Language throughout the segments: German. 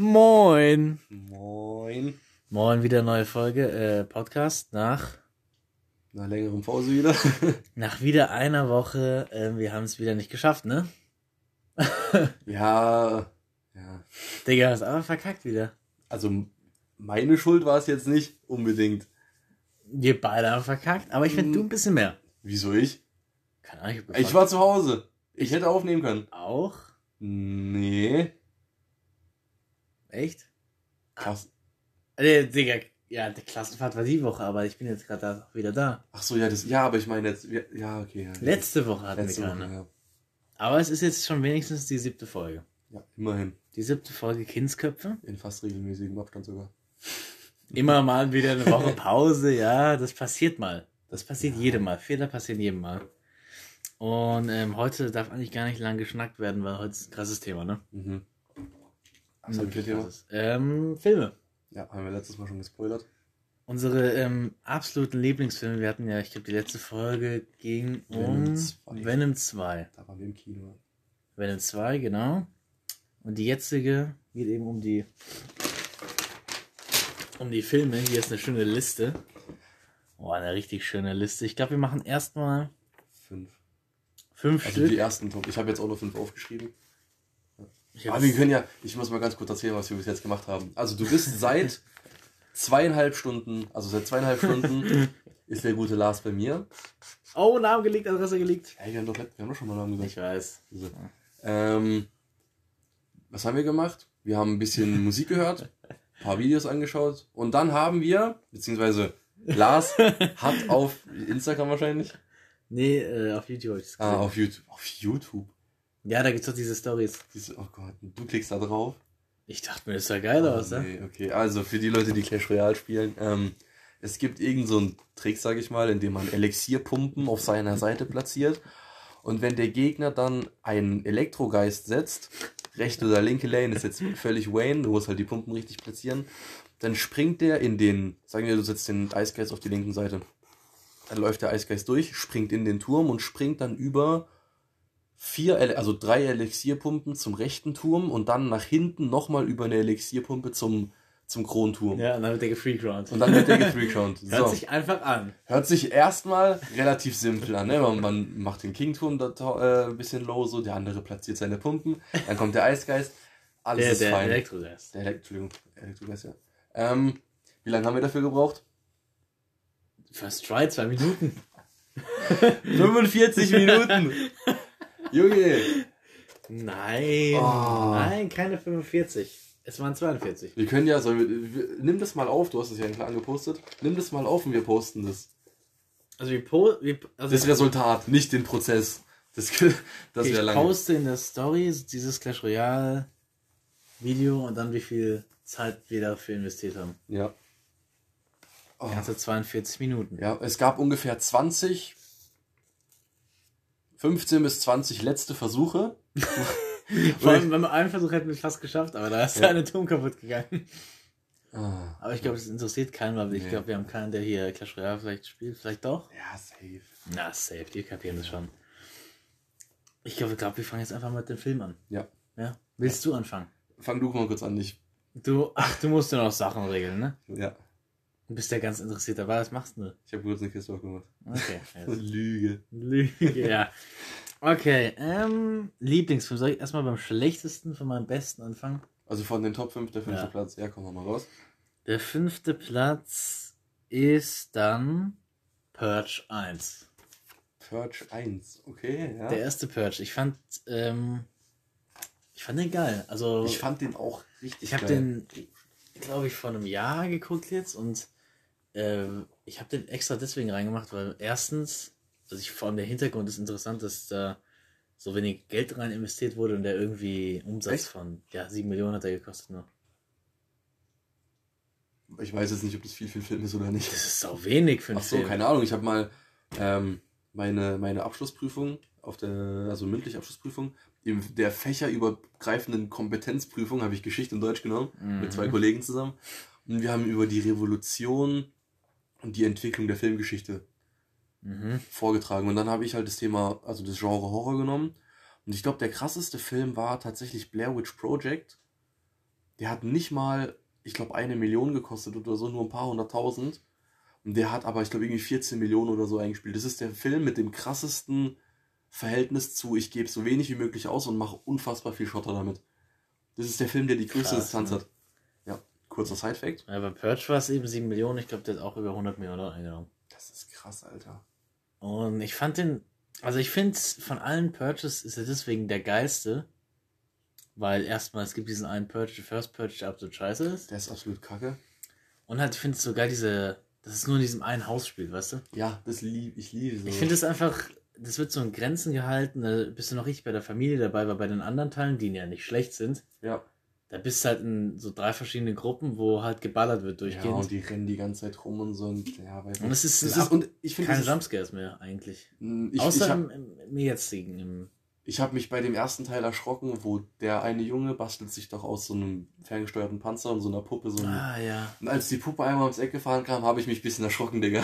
Moin. Moin. Moin, wieder neue Folge, äh, Podcast nach, Nach längerem Pause wieder. nach wieder einer Woche. Äh, wir haben es wieder nicht geschafft, ne? ja, ja. Digga, hast aber verkackt wieder. Also meine Schuld war es jetzt nicht unbedingt. Wir beide haben verkackt, aber ich finde du ein bisschen mehr. Wieso ich? Keine Ahnung, ich hab Ich war zu Hause. Ich hätte aufnehmen können. auch. Nee. Echt? Krass. Äh, Digga, ja, die Klassenfahrt war die Woche, aber ich bin jetzt gerade wieder da. Ach so, ja, das, ja, aber ich meine jetzt, ja, ja okay. Ja, Letzte Woche hatten Letzte wir Woche, keine. ja. Aber es ist jetzt schon wenigstens die siebte Folge. ja, immerhin. Die siebte Folge Kindsköpfe. In fast regelmäßigem Abstand sogar. Immer mal wieder eine Woche Pause, ja, das passiert mal. Das passiert jedem Mal. Fehler passieren jedem Mal. Und ähm, heute darf eigentlich gar nicht lang geschnackt werden, weil heute ist ein krasses Thema, ne? Mhm. Was haben wir Thema? Ähm, Filme. Ja, haben wir letztes Mal schon gespoilert. Unsere ähm, absoluten Lieblingsfilme, wir hatten ja, ich glaube, die letzte Folge ging um Venom 2. Venom 2. Da waren wir im Kino. Venom 2, genau. Und die jetzige geht eben um die um die Filme. Hier ist eine schöne Liste. Oh, eine richtig schöne Liste. Ich glaube, wir machen erstmal Fünf. fünf Also Stück. die ersten Top. Ich habe jetzt auch noch fünf aufgeschrieben. Aber wir können ja, ich muss mal ganz kurz erzählen, was wir bis jetzt gemacht haben. Also du bist seit zweieinhalb Stunden, also seit zweieinhalb Stunden ist der gute Lars bei mir. oh, Namen gelegt, Adresse gelegt. Hey, wir haben doch, wir haben doch schon mal Namen gesagt. Ich weiß. So. Ähm, was haben wir gemacht? Wir haben ein bisschen Musik gehört, ein paar Videos angeschaut und dann haben wir, beziehungsweise Lars hat auf Instagram wahrscheinlich, Nee, äh, auf YouTube. hab ich das ah, gesehen. auf YouTube, auf YouTube. Ja, da gibt's doch diese Stories. Diese, oh Gott, du klickst da drauf. Ich dachte mir, das sah geil aus, Oh, ne? nee, okay, also für die Leute, die Clash Royale spielen, ähm, es gibt irgend so einen Trick, sage ich mal, in dem man Elixierpumpen auf seiner Seite platziert. Und wenn der Gegner dann einen Elektrogeist setzt, rechte oder linke Lane ist jetzt völlig Wayne, du musst halt die Pumpen richtig platzieren, dann springt der in den, sagen wir, du setzt den Eisgeist auf die linken Seite. Dann läuft der Eisgeist durch, springt in den Turm und springt dann über vier, also drei Elixierpumpen zum rechten Turm und dann nach hinten nochmal über eine Elixierpumpe zum, zum Kronturm. Ja, und dann wird der gefreakround. Und dann wird der gefreakround. Hört So. sich einfach an. Hört sich erstmal relativ simpel an. Ne? Man, man macht den Kingturm da, äh, ein bisschen low, so der andere platziert seine Pumpen, dann kommt der Eisgeist, alles Der, ist der fein. Elektrogeist. der Elekt Entschuldigung, Elektrogeist, ja. Ähm, wie lange haben wir dafür gebraucht? First try, zwei Minuten. 45 Minuten! Junge! Nein. Oh. Nein, keine 45. Es waren 42. Wir können ja, sollen wir, wir, nimm das mal auf, du hast es ja angepostet. Nimm das mal auf und wir posten das. Also wir, po wir also Das Resultat, nicht den Prozess. Das, das ich wäre lange. poste in der Story dieses Clash Royale Video und dann wie viel Zeit wir dafür investiert haben. Ja. Oh. Ganze 42 Minuten. Ja, es gab ungefähr 20, 15 bis 20 letzte Versuche. Vor allem beim einen Versuch hätten wir es fast geschafft, aber da ist Ja. eine Turm kaputt gegangen. Ah, Aber ich glaube, das interessiert keinen, weil ich Nee. glaube, wir haben keinen, der hier Clash Royale vielleicht spielt. Vielleicht doch? ja, safe. Na, safe, die kapieren das schon. Ich glaube, glaub, wir fangen jetzt einfach mit dem Film an. Ja. Ja? Willst du anfangen? Fang du mal kurz an, ich. Du, ach, du musst ja noch Sachen regeln, ne? Ja, Du bist ja ganz interessiert dabei, was machst du? ich habe kurz eine Kiste aufgemacht. Okay. jetzt. Lüge. Lüge, ja. Okay, ähm, Lieblingsfilm. Soll ich erstmal beim schlechtesten von meinem besten anfangen? Also von den Top 5 der fünfte Ja. Platz. Ja, komm noch mal raus. Der fünfte Platz ist dann Purge 1. Purge 1. Okay, ja. Der erste Purge. Ich fand, ähm, ich fand den geil. Also, ich fand den auch richtig ich habe geil. den, glaube ich, vor einem Jahr geguckt jetzt und ähm, ich habe den extra deswegen reingemacht, weil erstens, also ich, vor allem der Hintergrund ist interessant, dass da so wenig Geld rein investiert wurde und der irgendwie Umsatz Echt? von, ja, 7 Millionen hat er gekostet nur. Ich weiß jetzt nicht, ob das viel, viel Film ist oder nicht. Das ist sau wenig für einen Ach so, Film. keine Ahnung. Ich habe mal ähm, meine, meine Abschlussprüfung, auf der, also mündliche Abschlussprüfung, in der fächerübergreifenden Kompetenzprüfung habe ich Geschichte und Deutsch genommen, mit zwei Mhm. Kollegen zusammen. Und wir haben über die Revolution die Entwicklung der Filmgeschichte Mhm. vorgetragen. Und dann habe ich halt das Thema, also das Genre Horror genommen. Und ich glaube, der krasseste Film war tatsächlich Blair Witch Project. Der hat nicht mal, ich glaube, eine Million gekostet oder so, nur ein paar hunderttausend. Und der hat aber, ich glaube, irgendwie 14 Millionen oder so eingespielt. Das ist der Film mit dem krassesten Verhältnis zu, ich gebe so wenig wie möglich aus und mache unfassbar viel Schotter damit. Das ist der Film, der die größte Krass, Distanz ne? hat. Kurzer Side-Fact. Ja, bei Purge war es eben 7 Millionen. Ich glaube, der hat auch über 100 Millionen eingenommen. Das ist krass, Alter. Und ich fand den, also ich finde von allen Purges ist er deswegen der geilste, weil erstmal es gibt diesen einen Purge, der First Purge, der absolut scheiße ist. Der ist absolut kacke. Und halt, ich finde es so geil, diese, dass es nur in diesem einen Haus spielt, weißt du? Ja, das lieb, ich liebe so. Ich finde es einfach, das wird so in Grenzen gehalten, da bist du noch richtig bei der Familie dabei, weil bei den anderen Teilen, die ja nicht schlecht sind, Ja. Da bist du halt in so drei verschiedenen Gruppen, wo halt geballert wird Ja, durchgehend. und die rennen die ganze Zeit rum und so und ja, weiß Und es ist, ab- ist und ich finde keine Jumpscares mehr eigentlich. Mm, ich, Außer ich, im, im, im jetzigen, im ich habe mich bei dem ersten Teil erschrocken, wo der eine Junge bastelt sich doch aus so einem ferngesteuerten Panzer und so einer Puppe so ein, Ah ja. Und als die Puppe einmal ums Eck gefahren kam, habe ich mich ein bisschen erschrocken, Digga.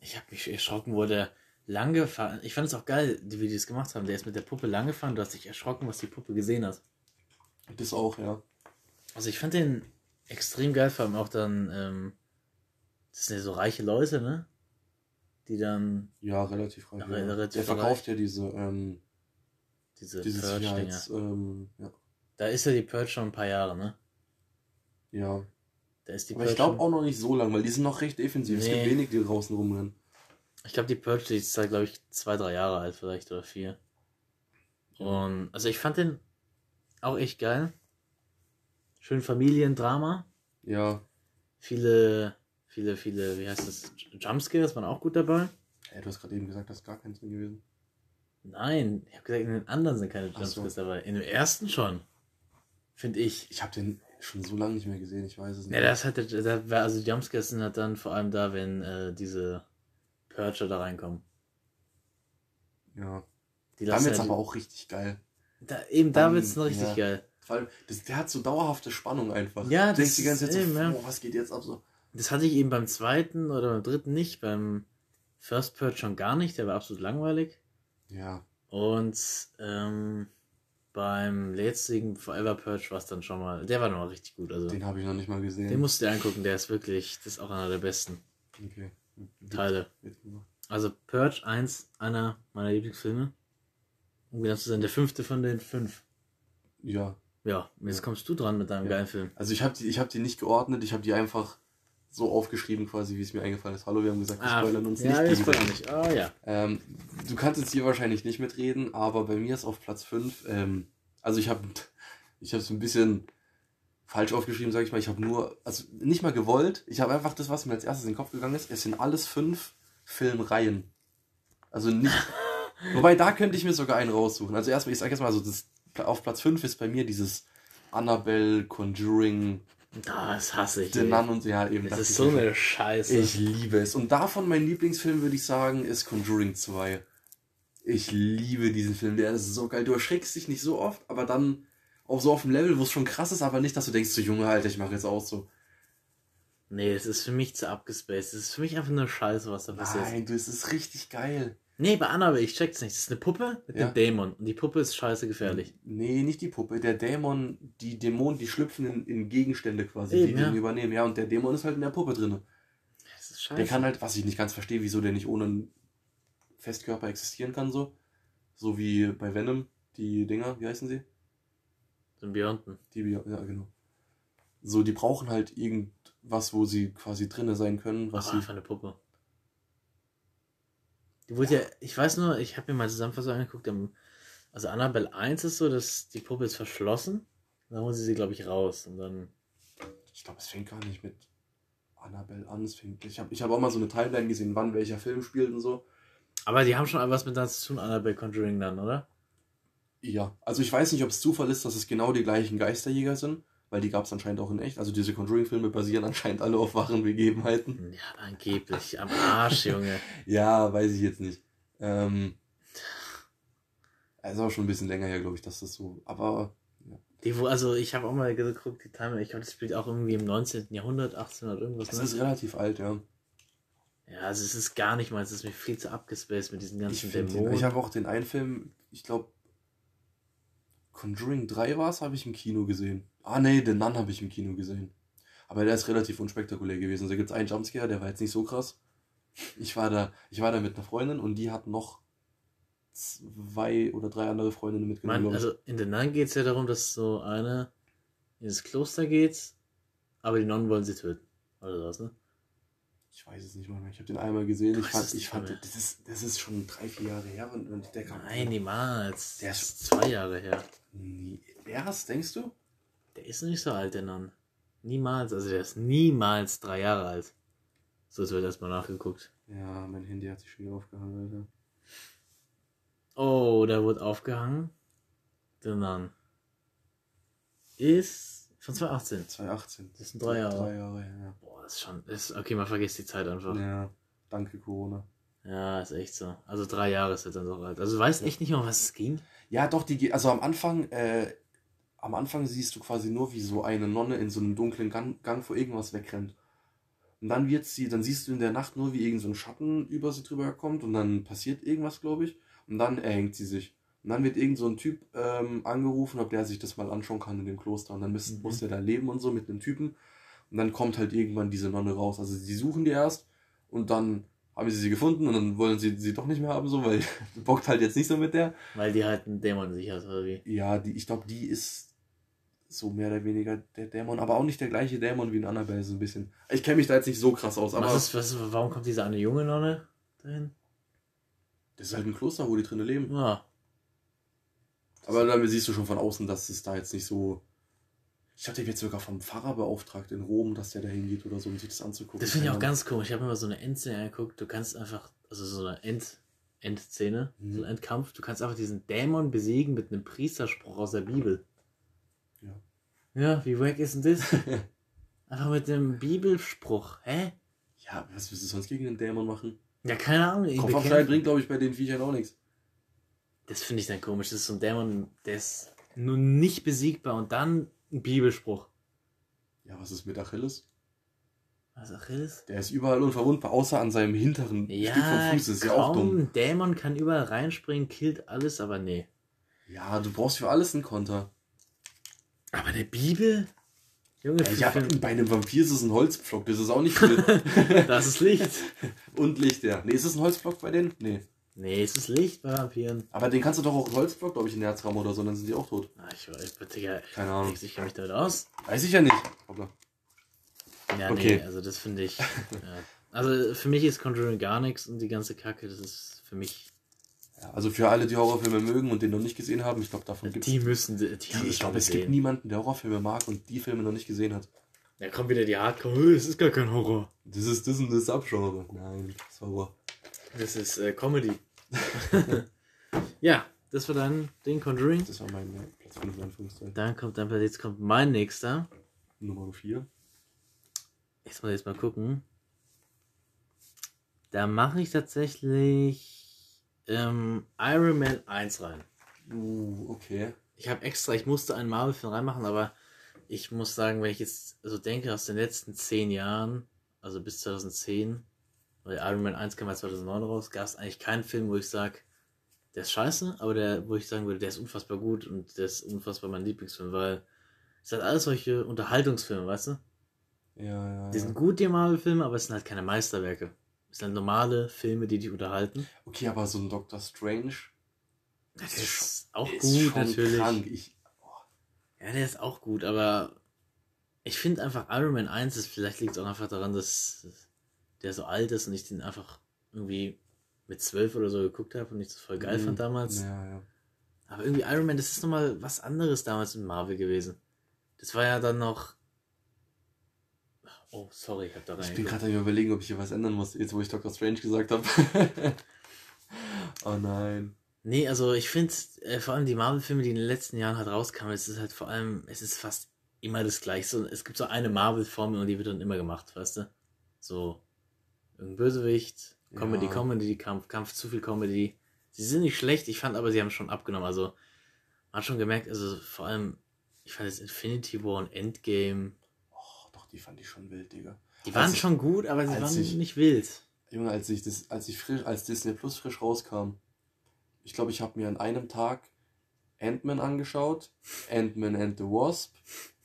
Ich habe mich erschrocken, wo der lang gefahren. Ich fand es auch geil, wie die das gemacht haben. Der ist mit der Puppe lang gefahren, du hast dich erschrocken, was die Puppe gesehen hat. Das auch, ja. Also ich fand den extrem geil, vor allem auch dann, ähm, das sind ja so reiche Leute, ne? Die dann Ja, relativ reich. Ja, relativ der verkauft ja diese, ähm, diese Purge-Dinger. Ähm, ja. Da ist ja die Purge schon ein paar Jahre, ne? ja. Da ist die Aber ich Purge. glaube schon- auch noch nicht so lang, weil die sind noch recht defensiv. Es Nee. gibt wenig, die draußen rumrennen. Ich glaube, die Purge, die ist da, glaube ich, zwei, drei Jahre alt, vielleicht oder vier. Und also ich fand den auch echt geil. Schön Familiendrama. Ja. Viele, viele, viele, wie heißt das? Jumpscares waren auch gut dabei. Hey, du hast gerade eben gesagt, das ist gar keins drin gewesen. Nein, ich habe gesagt, in den anderen sind keine Ach so. Jumpscares dabei. In dem ersten schon. Finde ich. Ich habe den schon so lange nicht mehr gesehen, ich weiß es nicht. Ja, das hat, da war, also Jumpscares sind halt dann vor allem da, wenn äh, diese Purger da reinkommen. ja. Die lassen wird's ja aber auch richtig geil. Da, eben, da wird's noch richtig ja. geil. Weil das, der hat so dauerhafte Spannung einfach. Ja, du denkst das die ganze Zeit ist so, eben, ja. oh, was geht jetzt ab so. Das hatte ich eben beim zweiten oder beim dritten nicht. Beim First Purge schon gar nicht. Der war absolut langweilig. Ja. Und ähm, beim letztigen Forever Purge war es dann schon mal. Der war noch mal richtig gut. Also den, Den habe ich noch nicht mal gesehen. musst du dir angucken. Der ist wirklich. Das ist auch einer der besten okay. Teile. Also Purge 1, einer meiner Lieblingsfilme. Um genau zu sein, der fünfte von den fünf. Ja. Ja, jetzt kommst du dran mit deinem Ja. geilen Film. Also ich habe die, ich hab die nicht geordnet, ich habe die einfach so aufgeschrieben, quasi, wie es mir eingefallen ist. Hallo, wir haben gesagt, wir spoilern uns Ah, ja, wir nicht. spoilern nicht. Oh ja. Ähm, du kannst jetzt hier wahrscheinlich nicht mitreden, aber bei mir ist auf Platz 5, ähm, also ich habe ich es ein bisschen falsch aufgeschrieben, sage ich mal. Ich habe nur, also nicht mal gewollt, ich habe einfach das, was mir als erstes in den Kopf gegangen ist. Es sind alles fünf Filmreihen. Also nicht. Wobei, da könnte ich mir sogar einen raussuchen. Also erstmal, ich sage jetzt mal so, das, auf Platz 5 ist bei mir dieses Annabelle, Conjuring, Das hasse ich. Ey. Nun und ja, eben. Das ist so eine Scheiße. ich liebe es. Und davon mein Lieblingsfilm, würde ich sagen, ist Conjuring 2. Ich liebe diesen Film, der ist so geil. Du erschreckst dich nicht so oft, aber dann auch so auf dem Level, wo es schon krass ist, aber nicht, dass du denkst, so Junge, Alter, ich mache jetzt auch so. Nee, es ist für mich zu abgespaced. Es ist für mich einfach nur Scheiße, was da passiert. Nein, du, es ist richtig geil. Nee, bei Annabelle, ich check's nicht. Das ist eine Puppe mit Ja. einem Dämon. Und die Puppe ist scheiße gefährlich. Nee, nicht die Puppe. Der Dämon, die Dämonen, die schlüpfen in, in Gegenstände quasi, Eben, die ja. den übernehmen. Ja, und der Dämon ist halt in der Puppe drin. Das ist scheiße. Der kann halt, was ich nicht ganz verstehe, wieso der nicht ohne einen Festkörper existieren kann, so. So wie bei Venom, die Dinger, wie heißen sie? Symbionten. Die, ja, genau. So, die brauchen halt irgendwas, wo sie quasi drinne sein können, was Aber sie. einfach eine Puppe. Die wurde ja, ich weiß nur, ich habe mir mal Zusammenfassung angeguckt. Also Annabelle 1 ist so, dass die Puppe ist verschlossen. Dann holen sie sie, glaube ich, raus. Und dann. Ich glaube, es fängt gar nicht mit Annabelle an. Es fängt, ich habe ich hab auch mal so eine Timeline gesehen, wann welcher Film spielt und so. Aber die haben schon was mit das zu tun, Annabelle Conjuring dann, oder? Ja, also ich weiß nicht, ob es Zufall ist, dass es genau die gleichen Geisterjäger sind, weil die gab es anscheinend auch in echt. Also diese Conjuring-Filme basieren anscheinend alle auf wahren Begebenheiten. Ja, angeblich. Am Arsch, Junge. Ja, weiß ich jetzt nicht. Ähm, es ist auch schon ein bisschen länger her, glaube ich, dass das so. Aber Die, wo, also ich habe auch mal geguckt, die Timeline, ich glaube, das spielt auch irgendwie im 19. Jahrhundert, 1800 irgendwas. es Ne? ist relativ alt, ja. Ja, also es ist gar nicht mal, es ist mir viel zu abgespaced mit diesen Ich, ganzen den- Dämonen. ich habe auch den einen Film, ich glaube, Conjuring 3 war es, habe ich im Kino gesehen. Ah, nee, den Nun habe ich im Kino gesehen. Aber der ist relativ unspektakulär gewesen. Da gibt es einen Jumpscare, der war jetzt nicht so krass. Ich war da, ich war da mit einer Freundin und die hat noch zwei oder drei andere Freundinnen mitgenommen. Man, also in den Nun geht es ja darum, dass so eine ins Kloster geht, aber die Nonnen wollen sie töten. Oder was, ne? Ich weiß es nicht mal mehr. Ich habe den einmal gesehen. Ich fand, ich fand das, ist, das ist schon drei, vier Jahre her. Und, und der kam Nein, niemals. Der ist zwei Jahre her. Nee. Erst, denkst du? Der ist nicht so alt, der Non. Niemals. Also der ist niemals drei Jahre alt. So, jetzt wird erstmal nachgeguckt. Ja, mein Handy hat sich schon wieder aufgehangen, Alter. Oh, der wurde aufgehangen. Der Non. Ist von 2018. 2018. Das sind drei Jahre. Drei Jahre, ja. Boah, das ist schon. Ist, okay, man vergisst die Zeit einfach. Ja, danke Corona. Ja, ist echt so. Also drei Jahre ist jetzt dann so alt. Also du weißt echt nicht um was es ging. Ja, doch, die also am Anfang, äh, am Anfang siehst du quasi nur, wie so eine Nonne in so einem dunklen Gang, Gang vor irgendwas wegrennt. Und dann wird sie, dann siehst du in der Nacht nur, wie irgend so ein Schatten über sie drüber kommt und dann passiert irgendwas, glaube ich. Und dann erhängt sie sich. Und dann wird irgend so ein Typ ähm, angerufen, ob der sich das mal anschauen kann in dem Kloster. Und dann muss, mhm. muss der da leben und so mit einem Typen. Und dann kommt halt irgendwann diese Nonne raus. Also sie suchen die erst und dann haben sie sie gefunden und dann wollen sie sie doch nicht mehr haben, so, weil bockt halt jetzt nicht so mit der. Weil die halt einen Dämon sich hat, oder wie? Ja, die, ich glaube, die ist so mehr oder weniger der Dämon, aber auch nicht der gleiche Dämon wie in Annabelle, so ein bisschen. Ich kenne mich da jetzt nicht so krass aus, aber. Was ist, was, warum kommt diese eine junge Nonne dahin? Das ist halt ein Kloster, wo die drinnen leben. Ja. Aber dann siehst du schon von außen, dass es da jetzt nicht so. Ich hatte jetzt sogar vom Pfarrer beauftragt in Rom, dass der da hingeht oder so, um sich das anzugucken. Das finde ich auch ganz komisch. Ich habe mir mal so eine Endszene angeguckt. Du kannst einfach, also so eine End, Endszene, mhm. so ein Endkampf, du kannst einfach diesen Dämon besiegen mit einem Priesterspruch aus der Bibel. Ja. Wie wack ist denn das? einfach mit einem Bibelspruch. Hä? Ja, was willst du sonst gegen den Dämon machen? Ja, keine Ahnung. Kopfabschneiden bringt, glaube ich, bei den Viechern auch nichts. Das finde ich dann komisch. Das ist so ein Dämon, der ist nur nicht besiegbar und dann ein Bibelspruch. Ja, was ist mit Achilles? Was Achilles? Der ist überall unverwundbar, außer an seinem hinteren ja, Stück vom Fuß. Das ist ja auch dumm. Ein Dämon kann überall reinspringen, killt alles, aber nee. Ja, du brauchst für alles einen Konter. Aber der Bibel? Junge, ja, bei einem Vampir ist es ein Holzpflock, das ist auch nicht viel. das ist Licht. Und Licht, ja. Nee, ist es ein Holzpflock bei denen? Nee. Nee, es ist Licht bei Vampiren. Aber den kannst du doch auch einen Holzblock, glaube ich, in den Herzraum oder so, dann sind die auch tot. Ah, ich weiß, Digga. Keine Ahnung. Ich kenne mich damit aus. Weiß ich ja nicht. Hoppla. Ja, okay. nee, also das finde ich. ja. Also für mich ist Conjuring gar nichts und die ganze Kacke, das ist für mich. Also für alle, die Horrorfilme mögen und den noch nicht gesehen haben, ich glaube, davon gibt es. Die müssen, die, die Ich glaube, es gibt niemanden, der Horrorfilme mag und die Filme noch nicht gesehen hat. Da kommt wieder die Hardcore, das ist gar kein Horror. Das ist das und das Subgenre. Nein, das ist Horror. Das ist äh, Comedy. ja, das war dann den Conjuring. Das war mein ja, Platz 5 Anführungszeichen. Dann kommt dann jetzt kommt mein nächster. Nummer 4. Jetzt muss ich jetzt mal gucken. Da mache ich tatsächlich ähm, Iron Man 1 rein. Uh, okay. Ich habe extra, ich musste einen Marvel-Film reinmachen, aber ich muss sagen, wenn ich jetzt so denke, aus den letzten 10 Jahren, also bis 2010, weil Iron Man 1 kam ja 2009 raus, gab es eigentlich keinen Film, wo ich sage, der ist scheiße, aber der, wo ich sagen würde, der ist unfassbar gut und der ist unfassbar mein Lieblingsfilm, weil es sind alles solche Unterhaltungsfilme, weißt du? Ja, ja. Die sind gut, die Marvel-Filme, aber es sind halt keine Meisterwerke. Es sind halt normale Filme, die dich unterhalten. Okay, aber so ein Doctor Strange. Der ist, ist auch ist gut, natürlich. Krank. Ich, oh. Ja, der ist auch gut, aber ich finde einfach Iron Man 1 ist, vielleicht liegt es auch einfach daran, dass der so alt ist und ich den einfach irgendwie mit zwölf oder so geguckt habe und ich das voll geil mhm. fand damals. Ja, ja. Aber irgendwie Iron Man, das ist nochmal was anderes damals in Marvel gewesen. Das war ja dann noch. Oh, sorry, ich hab da rein. Ich bin gerade am überlegen, ob ich hier was ändern muss, jetzt wo ich Doctor Strange gesagt habe. oh nein. Nee, also ich finde, äh, vor allem die Marvel-Filme, die in den letzten Jahren halt rauskamen, es ist halt vor allem, es ist fast immer das gleiche. So, es gibt so eine Marvel-Formel und die wird dann immer gemacht, weißt du? So, irgendein Bösewicht, Comedy, ja. Comedy, Kampf, Kampf, zu viel Comedy. Sie sind nicht schlecht, ich fand aber, sie haben schon abgenommen. Also, man hat schon gemerkt, also vor allem, ich fand jetzt Infinity War und Endgame. Die fand ich schon wild, Digga. Die waren ich, schon gut, aber sie waren ich, nicht wild. Junge, als ich das, als ich frisch, als Disney Plus frisch rauskam, ich glaube, ich habe mir an einem Tag Ant-Man angeschaut, Ant-Man and the Wasp.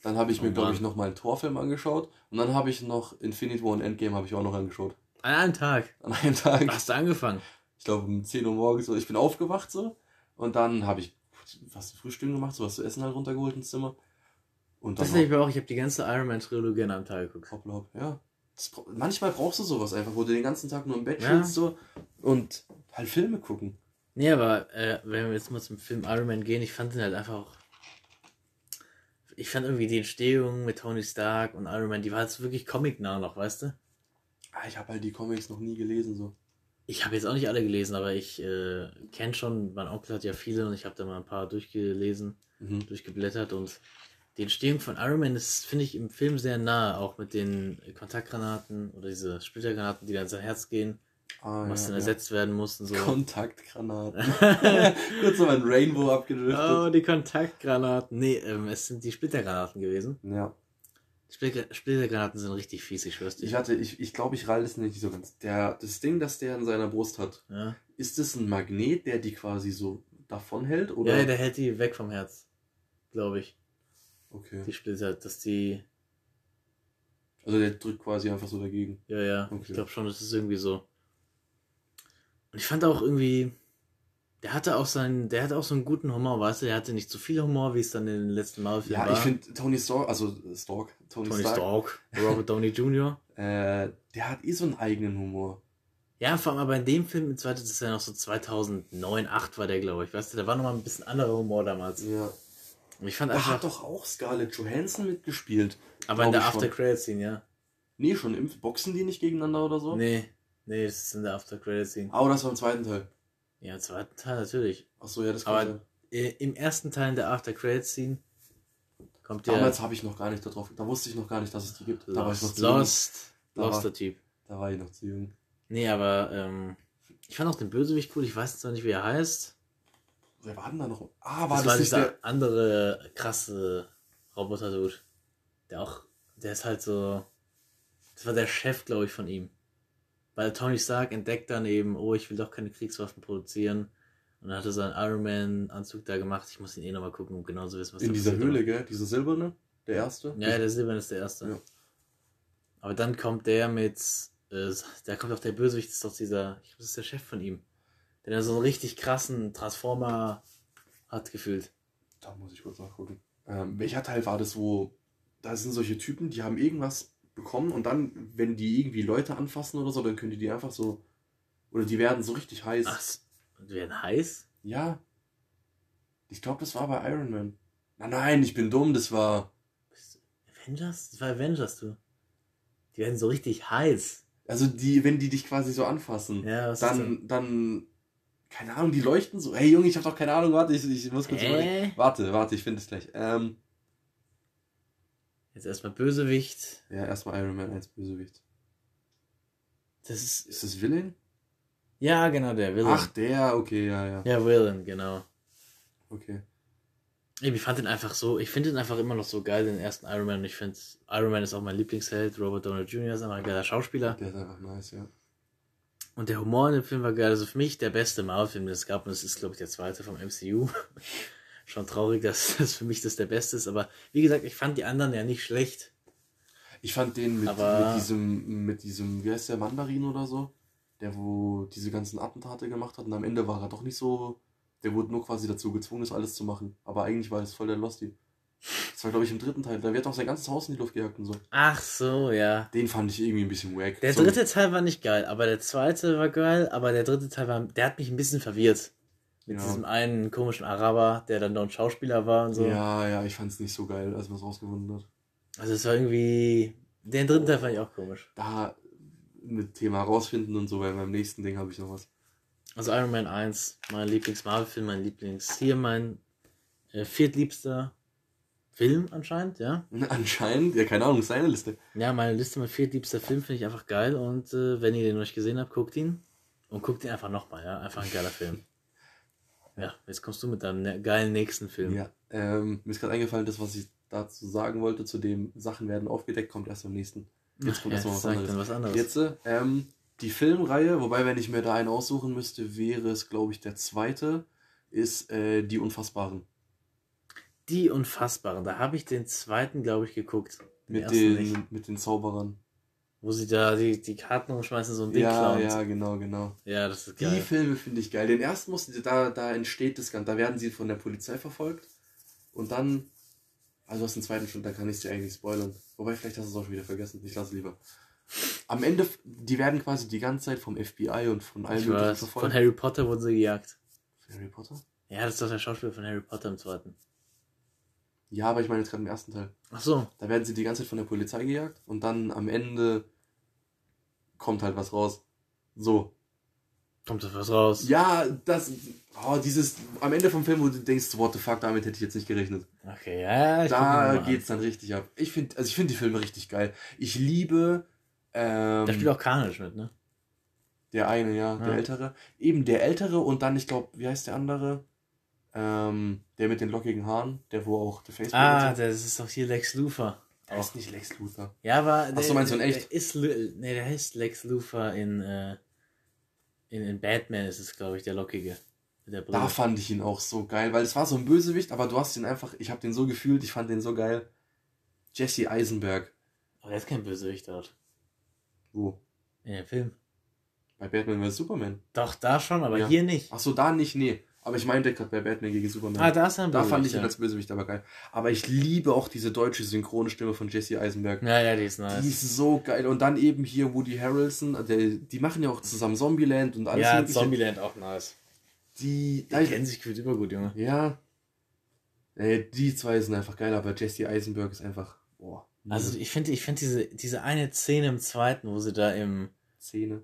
Dann habe ich Oh mir, glaube ich, noch mal einen Torfilm angeschaut. Und dann habe ich noch Infinity War und Endgame habe ich auch noch angeschaut. An einem Tag. An einem Tag. Hast du angefangen? Ich glaube um 10 Uhr morgens. So. Ich bin aufgewacht so. Und dann habe ich was Frühstück gemacht, so was zu essen halt runtergeholt ins Zimmer. Und Das hätte ich mir auch. Ich habe die ganze Iron Man Trilogie an einem Tag geguckt. Hopp, hopp, ja. Das, manchmal brauchst du sowas einfach, wo du den ganzen Tag nur im Bett Ja. chillst so und halt Filme gucken. Nee, aber äh, wenn wir jetzt mal zum Film Iron Man gehen, ich fand den halt einfach auch. Ich fand irgendwie die Entstehung mit Tony Stark und Iron Man, die war jetzt wirklich comicnah noch, weißt du? Ah, ich habe halt die Comics noch nie gelesen so. Ich habe jetzt auch nicht alle gelesen, aber ich äh, kenne schon, mein Onkel hat ja viele und ich habe da mal ein paar durchgelesen, Mhm. durchgeblättert und die Entstehung von Iron Man ist, finde ich, im Film sehr nah, auch mit den Kontaktgranaten oder diese Splittergranaten, die dann in sein Herz gehen, Ah, was ja, dann ja. ersetzt werden mussten. So. Kontaktgranaten. Kurz noch ein Rainbow abgedriftet. Oh, die Kontaktgranaten. Nee, ähm, es sind die Splittergranaten gewesen. Ja. Splitter Splittergranaten sind richtig fies, ich schwör's dir. Ich hatte, ich, ich glaube, ich ralle das nicht so ganz. Der, das Ding, das der in seiner Brust hat, ja. ist das ein Magnet, der die quasi so davon hält? Oder? ja, der hält die weg vom Herz. Glaube ich. Okay. Die Splitter, dass die. Also der drückt quasi einfach so dagegen. Ja, ja. Okay. Ich glaube schon, das ist irgendwie so. Und ich fand auch irgendwie. Der hatte auch seinen, der hatte auch so einen guten Humor, weißt du, der hatte nicht so viel Humor, wie es dann in den letzten Marvel-Filmen Ja, war. ich finde Tony Stark, also Stark, Tony, Tony Stark, Stark, Robert Downey Jr. Äh, der hat eh so einen eigenen Humor. Ja, vor allem aber in dem Film, das ist ja noch so 2009, 8 war der, glaube ich, weißt du, da war nochmal ein bisschen anderer Humor damals. Ja. Ich fand Da einfach, hat doch auch Scarlett Johansson mitgespielt. aber in der ich schon. After-Credit-Scene, ja. Nee, schon im Boxen die nicht gegeneinander oder so? Nee, nee, das ist in der After-Credit-Scene. Ah, oder das war im zweiten Teil. Ja, im zweiten Teil natürlich. Ach so, ja, das Aber kann äh, im ersten Teil in der After-Credit-Scene kommt der Damals habe ich noch gar nicht darauf, da wusste ich noch gar nicht, dass es die gibt. Da war ich noch Lost, zu jung. Lost, Da Lost der Typ. Da war ich noch zu jung. Nee, aber ähm, ich fand auch den Bösewicht cool, ich weiß zwar nicht, wie er heißt. Wer war denn da noch? Ah, war Das das, war nicht der... andere krasse Roboter-Dude. Der auch, der ist halt so, das war der Chef, glaube ich, von ihm. Weil Tony Stark entdeckt dann eben, oh, ich will doch keine Kriegswaffen produzieren. Und dann hat er seinen Iron Man-Anzug da gemacht. Ich muss ihn eh nochmal gucken, um genau zu wissen, was In dieser. Höhle, gell? Dieser silberne? Der erste? Ja, der Silbern ist der erste. Ja. Aber dann kommt der mit, äh, da kommt auch der Bösewicht, das ist doch dieser, ich glaube, das ist der Chef von ihm. Der dann so einen richtig krassen Transformer hat gefühlt. Da muss ich kurz nachgucken. Ähm, welcher Teil war das, wo da sind solche Typen, die haben irgendwas bekommen und dann, wenn die irgendwie Leute anfassen oder so, dann können die die einfach so, oder die werden so richtig heiß. Ach, s- die werden heiß? Ja. Ich glaube, das war bei Iron Man. Nein, nein, ich bin dumm, das war, Avengers? Das war Avengers, du. Die werden so richtig heiß. also die, wenn die dich quasi so anfassen, Ja, was denn? dann, dann, keine Ahnung, die leuchten so. Hey Junge, ich habe doch keine Ahnung, warte, ich, ich muss kurz überlegen. Warte, warte, ich finde es gleich. Ähm, Jetzt erstmal Bösewicht. ja, erstmal Iron Man 1 Bösewicht. Das ist. Ist das Villain? Ja, genau, der Villain. Ach, der, okay, ja, ja. Ja, Villain, genau. Okay. Ey, Ich fand den einfach so, ich finde den einfach immer noch so geil, den ersten Iron Man. Ich finde, Iron Man ist auch mein Lieblingsheld. Robert Downey Jr. ist einfach ein geiler Schauspieler. Der ist einfach nice, ja. Und der Humor in dem Film war geil. Also für mich der beste Marvel-Film, den es gab. Und es ist, glaube ich, der zweite vom MCU. Schon traurig, dass das für mich das der beste ist. Aber wie gesagt, ich fand die anderen ja nicht schlecht. Ich fand den mit, mit diesem, mit diesem, wie heißt der, Mandarin oder so? Der, wo diese ganzen Attentate gemacht hat und am Ende war er doch nicht so, der wurde nur quasi dazu gezwungen, das alles zu machen. Aber eigentlich war das voll der Losty. Das war, glaube ich, im dritten Teil. Da wird auch sein ganzes Haus in die Luft gejagt und so. Ach so, ja. Den fand ich irgendwie ein bisschen wack. Der so, dritte Teil war nicht geil, aber der zweite war geil, aber der dritte Teil war, der hat mich ein bisschen verwirrt. Mit Ja. diesem einen komischen Araber, der dann noch ein Schauspieler war und so. Ja, ja, ich fand es nicht so geil, als man es rausgefunden hat. Also es war irgendwie, den dritten Teil fand ich auch komisch. Da mit Thema rausfinden und so, weil beim nächsten Ding habe ich noch was. Also Iron Man 1, mein Lieblings-Marvel-Film, mein Lieblings, hier mein äh, viertliebster Film anscheinend, ja. Anscheinend, ja, keine Ahnung, ist seine Liste. Ja, meine Liste mit viertliebster Film finde ich einfach geil und äh, wenn ihr den noch nicht gesehen habt, guckt ihn und guckt ihn einfach nochmal, ja. Einfach ein geiler Film. Ja, jetzt kommst du mit deinem ne geilen nächsten Film. Ja, ähm, mir ist gerade eingefallen, das, was ich dazu sagen wollte, zu dem Sachen werden aufgedeckt, kommt erst beim nächsten. Jetzt kommt ja, erstmal was sag anderes. dann was anderes. Jetzt, ähm, die Filmreihe, wobei, wenn ich mir da einen aussuchen müsste, wäre es, glaube ich, der zweite, ist äh, Die Unfassbaren. Die Unfassbaren. Da habe ich den zweiten, glaube ich, geguckt. Den Mit nicht. den, mit den Zauberern. Wo sie da die, die Karten rumschmeißen, so ein Ding Ja, klauen. ja, genau, genau. ja, das ist Die geil. Filme finde ich geil. Den ersten mussten da, da entsteht das Ganze, da werden sie von der Polizei verfolgt. Und dann, also aus dem zweiten schon, da kann ich es dir eigentlich spoilern. Wobei, vielleicht hast du es auch schon wieder vergessen. Ich lasse lieber. Am Ende, die werden quasi die ganze Zeit vom FBI und von möglichen weiß, von verfolgt. Harry Potter wurden sie gejagt. Harry Potter? Ja, das ist doch der Schauspieler von Harry Potter im zweiten. Ja, aber ich meine jetzt gerade im ersten Teil. Ach so. Da werden sie die ganze Zeit von der Polizei gejagt und dann am Ende kommt halt was raus. So. Kommt da was raus? Ja, das, oh, dieses, am Ende vom Film, wo du denkst, what the fuck, damit hätte ich jetzt nicht gerechnet. Okay, ja, ich Da geht's dann richtig ab. Ich finde, also ich finde die Filme richtig geil. Ich liebe, ähm, Da spielt auch Carnage mit, ne? der eine, ja, der Ja. ältere. Eben der ältere und dann, ich glaube, wie heißt der andere? Ähm, der mit den lockigen Haaren, der wo auch der Facebook Ah, das ist doch hier Lex Luthor. der ist nicht Lex Luthor. Ja, aber. Ach so, meinst du in echt? Der ist, nee, der heißt Lex Luthor in, äh, in, in Batman ist es, glaube ich, der Lockige. Der. Da fand ich ihn auch so geil, weil es war so ein Bösewicht, aber du hast ihn einfach, ich habe den so gefühlt, ich fand den so geil. Jesse Eisenberg. Aber er ist kein Bösewicht dort. Wo? In dem Film. Bei Batman vs. Superman. Doch, da schon, aber Ja. hier nicht. Ach so, da nicht, nee. Aber ich meinte gerade bei Batman gegen Superman. Ah, da ist er ein Da fand ich ihn ja. als Bösewicht aber geil. Aber ich liebe auch diese deutsche Synchronstimme von Jesse Eisenberg. Ja, ja, die ist nice. Die ist so geil. Und dann eben hier Woody Harrelson, der, die machen ja auch zusammen Zombieland und alles ja, mögliche. Zombieland auch nice. Die, Die kennen sich gefühlt über gut, Junge. ja. Äh, die zwei sind einfach geil, aber Jesse Eisenberg ist einfach, boah. Also ich finde ich finde diese, diese eine Szene im zweiten, wo sie da im Szene.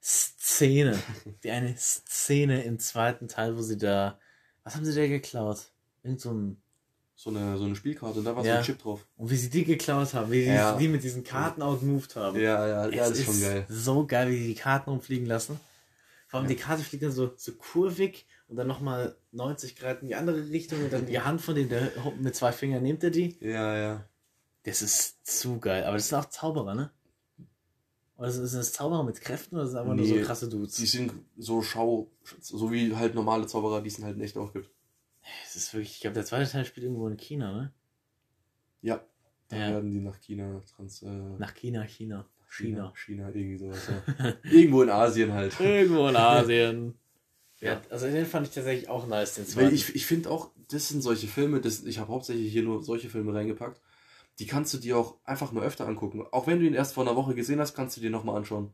Szene, die eine Szene im zweiten Teil, wo sie da, was haben sie da geklaut? Irgend so ein, So eine, so eine Spielkarte und da war so Ja. ein Chip drauf. und wie sie die geklaut haben, wie sie Ja. die mit diesen Karten outmoved haben. Ja, ja, ja, Es das ist schon geil. So geil, wie die die Karten rumfliegen lassen. Vor allem Ja. die Karte fliegt dann so, so kurvig und dann nochmal 90 Grad in die andere Richtung und dann die Hand von dem, der mit zwei Fingern nimmt er die. Ja, ja. Das ist zu geil. Aber das sind auch Zauberer, ne? Oder sind das Zauberer mit Kräften oder sind das einfach nur Nee, so krasse Dudes? Die sind so Schau, so wie halt normale Zauberer, die es halt in echt auch gibt. Es ist wirklich, ich glaube, der zweite Teil spielt irgendwo in China, ne? Ja. Da Ja. werden die nach China trans, äh, Nach China, China. China. China, irgendwie sowas. Ja. Irgendwo in Asien halt. Irgendwo in Asien. ja, Ja. also den fand ich tatsächlich auch nice, den Weil zweiten. ich, ich finde auch, das sind solche Filme, das, ich habe hauptsächlich hier nur solche Filme reingepackt, die kannst du dir auch einfach mal öfter angucken. Auch wenn du ihn erst vor einer Woche gesehen hast, kannst du dir nochmal anschauen.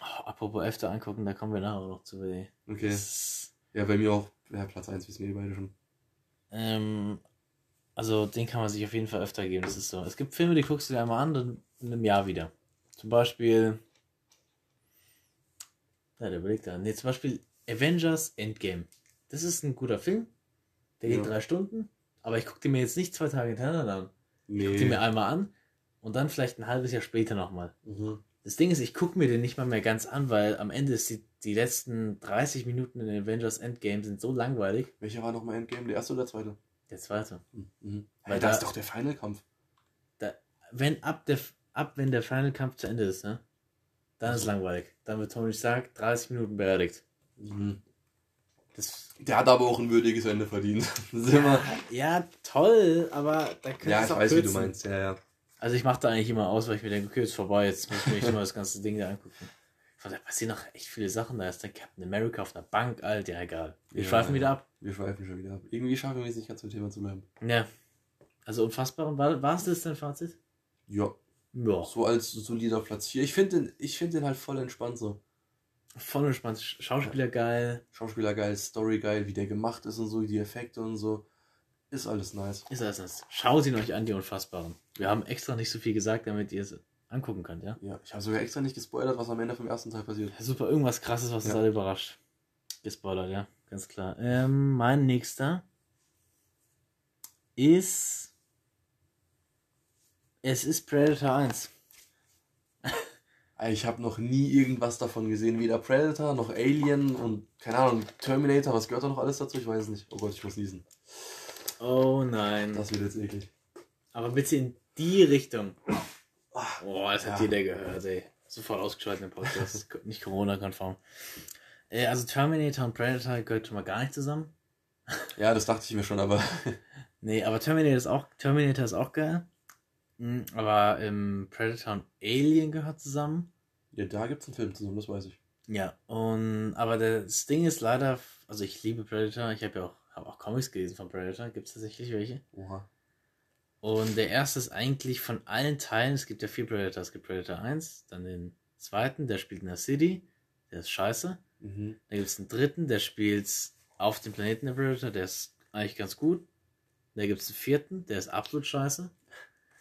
oh, apropos öfter angucken, da kommen wir nachher noch zu. Ey. Okay. Das- Ja, bei mir auch, ja, Platz 1 wissen wir beide schon. Ähm, also den kann man sich auf jeden Fall öfter geben. Das ist so. Es gibt Filme, die guckst du dir einmal an, dann in einem Jahr wieder. Zum Beispiel. Ja, der überlegt da. Nee, zum Beispiel Avengers Endgame. Das ist ein guter Film. Der geht Ja. drei Stunden. Aber ich gucke den mir jetzt nicht zwei Tage hintereinander an. Nee. den mir einmal an und dann vielleicht ein halbes Jahr später nochmal. Mhm. Das Ding ist, ich gucke mir den nicht mal mehr ganz an, weil am Ende ist die, die letzten 30 Minuten in Avengers Endgame sind so langweilig. Welcher war nochmal Endgame? Der erste oder der zweite? Der zweite. Mhm. Weil da ist doch der Final-Kampf. Da, wenn ab der ab wenn der Final Kampf zu Ende ist, ne? Dann ist es langweilig. Dann wird Tony Stark 30 Minuten beerdigt. Mhm. Das, Der hat aber auch ein würdiges Ende verdient. Wir- ja, toll, aber da könnte ja, ich auch weiß, wie du kürzen. meinst. Ja, ja. Also ich mache da eigentlich immer aus, weil ich mir denke, okay, ist vorbei, jetzt muss ich mir nicht immer das ganze Ding da angucken. Aber da passieren noch echt viele Sachen. Da ist der Captain America auf einer Bank, Alter, ja egal. Wir Ja, schweifen ja. wieder ab. Wir schweifen schon wieder ab. Irgendwie schaffen wir es nicht ganz zum Thema zu bleiben. Ja. Also unfassbar. War, war es das dein Fazit? Ja, Ja. so als solider Platz 4. Ich finde den, ich find den halt voll entspannt so. Voll entspannt. Schauspieler geil. Schauspieler geil, Story geil, wie der gemacht ist und so, die Effekte und so. Ist alles nice. Ist alles das. Schaut ihn euch an, die Unfassbaren. Wir haben extra nicht so viel gesagt, damit ihr es angucken könnt, ja? Ja, ich habe sogar extra nicht gespoilert, was am Ende vom ersten Teil passiert. Super, irgendwas krasses, was uns Ja. alle überrascht. Gespoilert, ja, ganz klar. Ähm, mein nächster ist. Es ist Predator 1. Ich habe noch nie irgendwas davon gesehen. Weder Predator noch Alien und keine Ahnung, Terminator. Was gehört da noch alles dazu? Ich weiß es nicht. Oh Gott, ich muss niesen. Oh nein. Das wird jetzt eklig. Aber bitte in die Richtung. Boah, das hat Ja. jeder gehört, ey. Sofort ausgeschaltet im Podcast. Ist nicht Corona-konform. Äh, also Terminator und Predator gehört schon mal gar nicht zusammen. Ja, das dachte ich mir schon, aber Nee, aber Terminator ist auch, Terminator ist auch geil. Mhm, aber ähm, Predator und Alien gehört zusammen. Ja, da gibt es einen Film zusammen, das weiß ich. Ja, und aber das Ding ist leider, also ich liebe Predator, ich habe ja auch, hab auch Comics gelesen von Predator, gibt es tatsächlich welche. Oha. Und der erste ist eigentlich von allen Teilen, es gibt ja vier Predator, es gibt Predator 1, dann den zweiten, der spielt in der City, der ist scheiße. Mhm. Dann gibt es einen dritten, der spielt auf dem Planeten der Predator, der ist eigentlich ganz gut. Dann gibt es einen vierten, der ist absolut scheiße.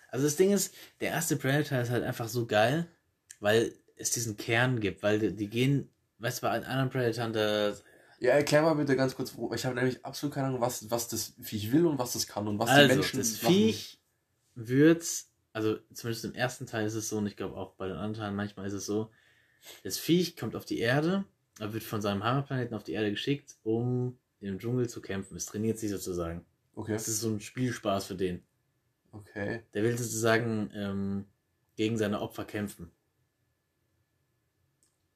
Also das Ding ist, der erste Predator ist halt einfach so geil, weil es diesen Kern gibt, weil die, die gehen, weißt du, bei anderen Predatoren, da, Ja, erklär mal bitte ganz kurz, ich habe nämlich absolut keine Ahnung, was, was das Viech will und was das kann und was die also Menschen das machen. Viech wird, also zumindest im ersten Teil ist es so, und ich glaube auch bei den anderen Teilen manchmal ist es so, das Viech kommt auf die Erde, er wird von seinem Heimatplaneten auf die Erde geschickt, um im Dschungel zu kämpfen. Es trainiert sich sozusagen. Okay, Das ist so ein Spielspaß für den. okay. Der will sozusagen ähm, gegen seine Opfer kämpfen.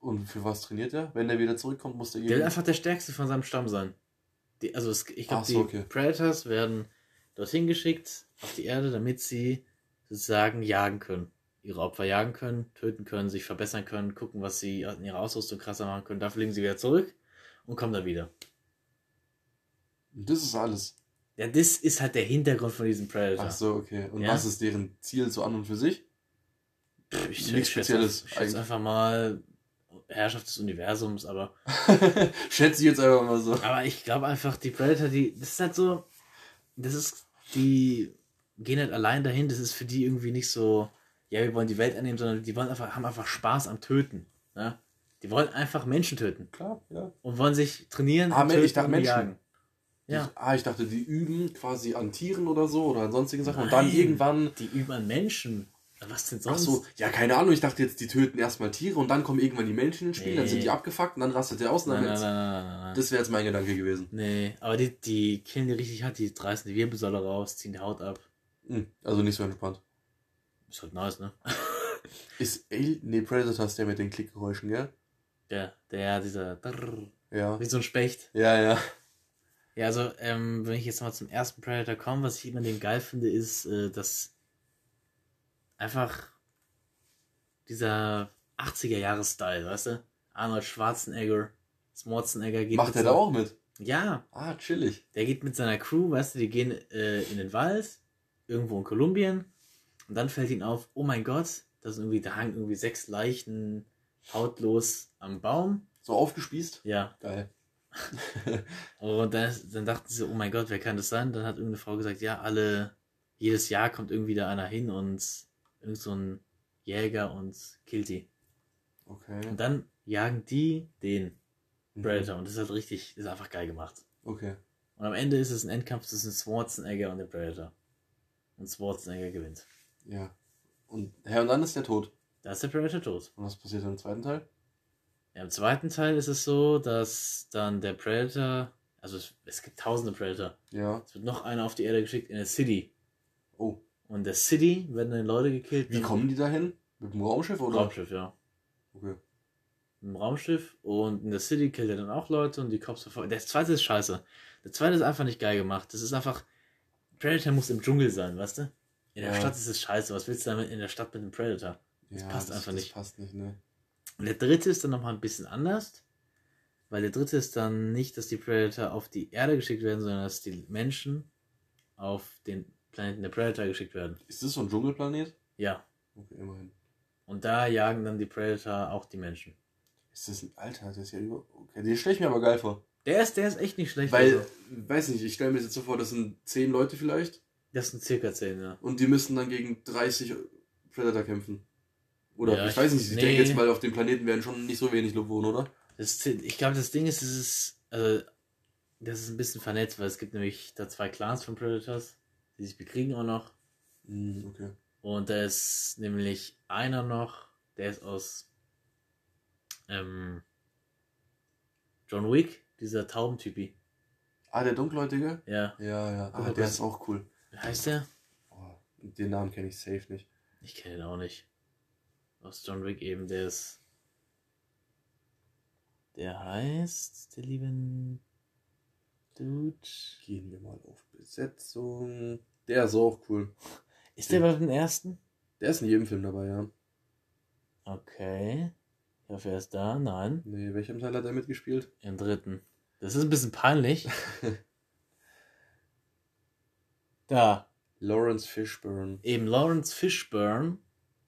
Und für was trainiert er? Wenn er wieder zurückkommt, muss der Der will einfach der Stärkste von seinem Stamm sein. Die, also es, ich glaube, so, die okay. Predators werden dorthin geschickt, auf die Erde, damit sie sozusagen jagen können. Ihre Opfer jagen können, töten können, sich verbessern können, gucken, was sie in ihrer Ausrüstung krasser machen können. Da fliegen sie wieder zurück und kommen dann wieder. Das ist alles. Ja, das ist halt der Hintergrund von diesem Predator. Ach so, okay. Und Ja. was ist deren Ziel so an und für sich? Pff, ich, nichts ich Spezielles ich schätze einfach mal Herrschaft des Universums, aber Schätze ich jetzt einfach mal so. Aber ich glaube einfach, die Predator, die, das ist halt so, das ist, die gehen halt allein dahin, das ist für die irgendwie nicht so, ja, wir wollen die Welt annehmen, sondern die wollen einfach, haben einfach Spaß am Töten. Ne? Die wollen einfach Menschen töten Klar, ja. und wollen sich trainieren Ah, Men- ich dachte Menschen. jagen. Ja, Ich, ah, ich dachte, die üben quasi an Tieren oder so oder an sonstigen Sachen und dann Nein. irgendwann. die üben an Menschen. Was denn Ach sonst? so, ja, keine Ahnung, ich dachte jetzt, die töten erstmal Tiere und dann kommen irgendwann die Menschen ins Spiel, dann Nee. sind die abgefuckt und dann rastet der aus und dann Nein, nein, nein, nein. Das wäre jetzt mein Gedanke gewesen. Nee, aber die, die killen die richtig hart, die reißen die Wirbelsäule raus, ziehen die Haut ab. Hm, also nicht so entspannt. Ist halt nice, ne? Ist Alien, nee, Predator ist der mit den Klickgeräuschen, gell? Der, der, dieser, Ja. wie so ein Specht. Ja, ja. Ja, also, ähm, wenn ich jetzt mal zum ersten Predator komme, was ich immer den geil finde, ist, äh, dass einfach dieser 80er-Jahres-Style, weißt du? Arnold Schwarzenegger, Schwarzenegger geht Macht er da auch mit? Ja, Ah, chillig. der geht mit seiner Crew, weißt du, die gehen äh, in den Wald, irgendwo in Kolumbien, und dann fällt ihnen auf, oh mein Gott, da sind irgendwie, da hangen irgendwie sechs Leichen hautlos am Baum. So aufgespießt? Ja, Geil. Und dann, dann dachten sie, oh mein Gott, wer kann das sein? Dann hat irgendeine Frau gesagt, ja, alle, jedes Jahr kommt irgendwie da einer hin und irgend so ein Jäger und killt die. Okay. Und dann jagen die den Mhm. Predator und das ist halt richtig, das ist einfach geil gemacht. Okay. Und am Ende ist es ein Endkampf zwischen Schwarzenegger und dem Predator. Und Schwarzenegger gewinnt. Ja. Und, ja, und dann ist der tot. Da ist der Predator tot. Und was passiert dann im zweiten Teil? Ja, Im zweiten Teil ist es so, dass dann der Predator, also es, es gibt tausende Predator. Ja. Es wird noch einer auf die Erde geschickt in der City. Oh. Und in der City werden dann Leute gekillt. Wie kommen die dahin? Mit dem Raumschiff oder? Raumschiff, ja. Okay. Im Raumschiff und in der City killt er dann auch Leute und die Cops verfolgen. Der zweite ist scheiße. Der zweite ist einfach nicht geil gemacht. Das ist einfach. Predator muss im Dschungel sein, weißt du? In der Ja. Stadt ist es scheiße. Was willst du damit in der Stadt mit dem Predator? Das passt einfach nicht. Das passt nicht, ne? Und der dritte ist dann nochmal ein bisschen anders. Weil der dritte ist dann nicht, dass die Predator auf die Erde geschickt werden, sondern dass die Menschen auf den Planeten der Predator geschickt werden. Ist das so ein Dschungelplanet? Ja. Okay, immerhin. Und da jagen dann die Predator auch die Menschen. Ist das ein Alter? Das ist ja über. Okay, den stelle ich mir aber geil vor. Der ist, der ist echt nicht schlecht. Weil, also. weiß nicht, ich stelle mir jetzt so vor, das sind 10 Leute vielleicht Das sind circa 10, ja. und die müssen dann gegen 30 Predator kämpfen. Oder Ja, ich ich- weiß nicht, ich nee. denke jetzt mal, auf dem Planeten werden schon nicht so wenig wohnen, oder? Das, ich glaube, das Ding ist, es ist, also, das ist ein bisschen vernetzt, weil es gibt nämlich da zwei Clans von Predators, die sich bekriegen auch noch. Hm, okay. Und da ist nämlich einer noch, der ist aus ähm, John Wick, dieser Taubentypi. Ah, der Dunkelhäutige? Ja, Ja, ja. Ah, der ist auch cool. wie heißt der? Oh, den Namen kenne ich safe nicht. Ich kenne ihn auch nicht. Aus John Wick eben, der ist. Der heißt, der liebe. Dude. Gehen wir mal auf Besetzung. Der ist auch cool. Ist der bei den ersten? Der ist in jedem Film dabei, ja. Okay. Ich hoffe, er ist da. Nein. Nee, welchem Teil hat er mitgespielt? Im dritten. Das ist ein bisschen peinlich. da. Lawrence Fishburne. Eben Lawrence Fishburne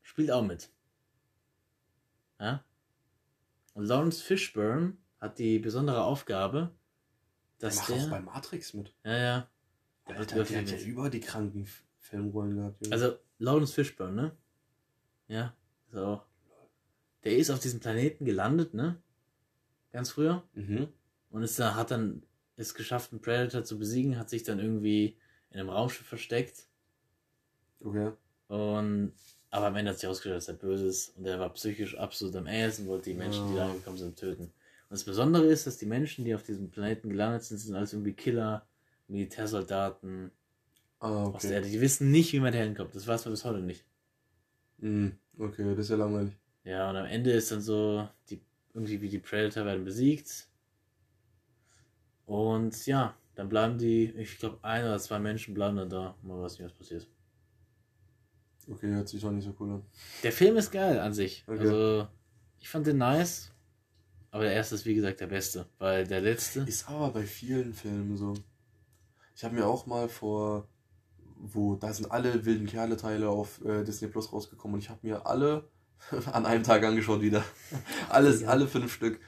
spielt auch mit. Ja? Und Lawrence Fishburne hat die besondere Aufgabe, Der dass macht der. auch bei Matrix mit. ja, ja. Der Alter, der hat ja über die kranken Filmrollen gehabt. Junge. Also, Lawrence Fishburne, ne? Ja, so. Der ist auf diesem Planeten gelandet, ne? Ganz früher. mhm. Und ist da, hat dann es geschafft, einen Predator zu besiegen, hat sich dann irgendwie in einem Raumschiff versteckt. Okay. Und aber am Ende hat sich herausgestellt, dass er böse ist und er war psychisch absolut am Ass und wollte die Menschen, die da Ah. angekommen sind, töten. Und das Besondere ist, dass die Menschen, die auf diesem Planeten gelandet sind, sind alles irgendwie Killer, Militärsoldaten Ah, aus der okay. Erde. Die wissen nicht, wie man da hinkommt. Das weiß man bis heute nicht. Mhm. Okay, das ist ja langweilig. Ja, und am Ende ist dann so, die, irgendwie wie die Predator werden besiegt. Und ja, dann bleiben die, ich glaube, ein oder zwei Menschen bleiben dann da. Mal weiß nicht, was passiert. Okay, hört sich doch nicht so cool an. Der Film ist geil an sich. Okay. Also, ich fand den nice. Aber der erste ist, wie gesagt, der beste. Weil der letzte. Ist aber bei vielen Filmen so. Ich habe mir auch mal vor, wo, da sind alle wilden Kerle-Teile auf äh, Disney Plus rausgekommen und ich habe mir alle an einem Tag angeschaut wieder. Alles, alle fünf Stück.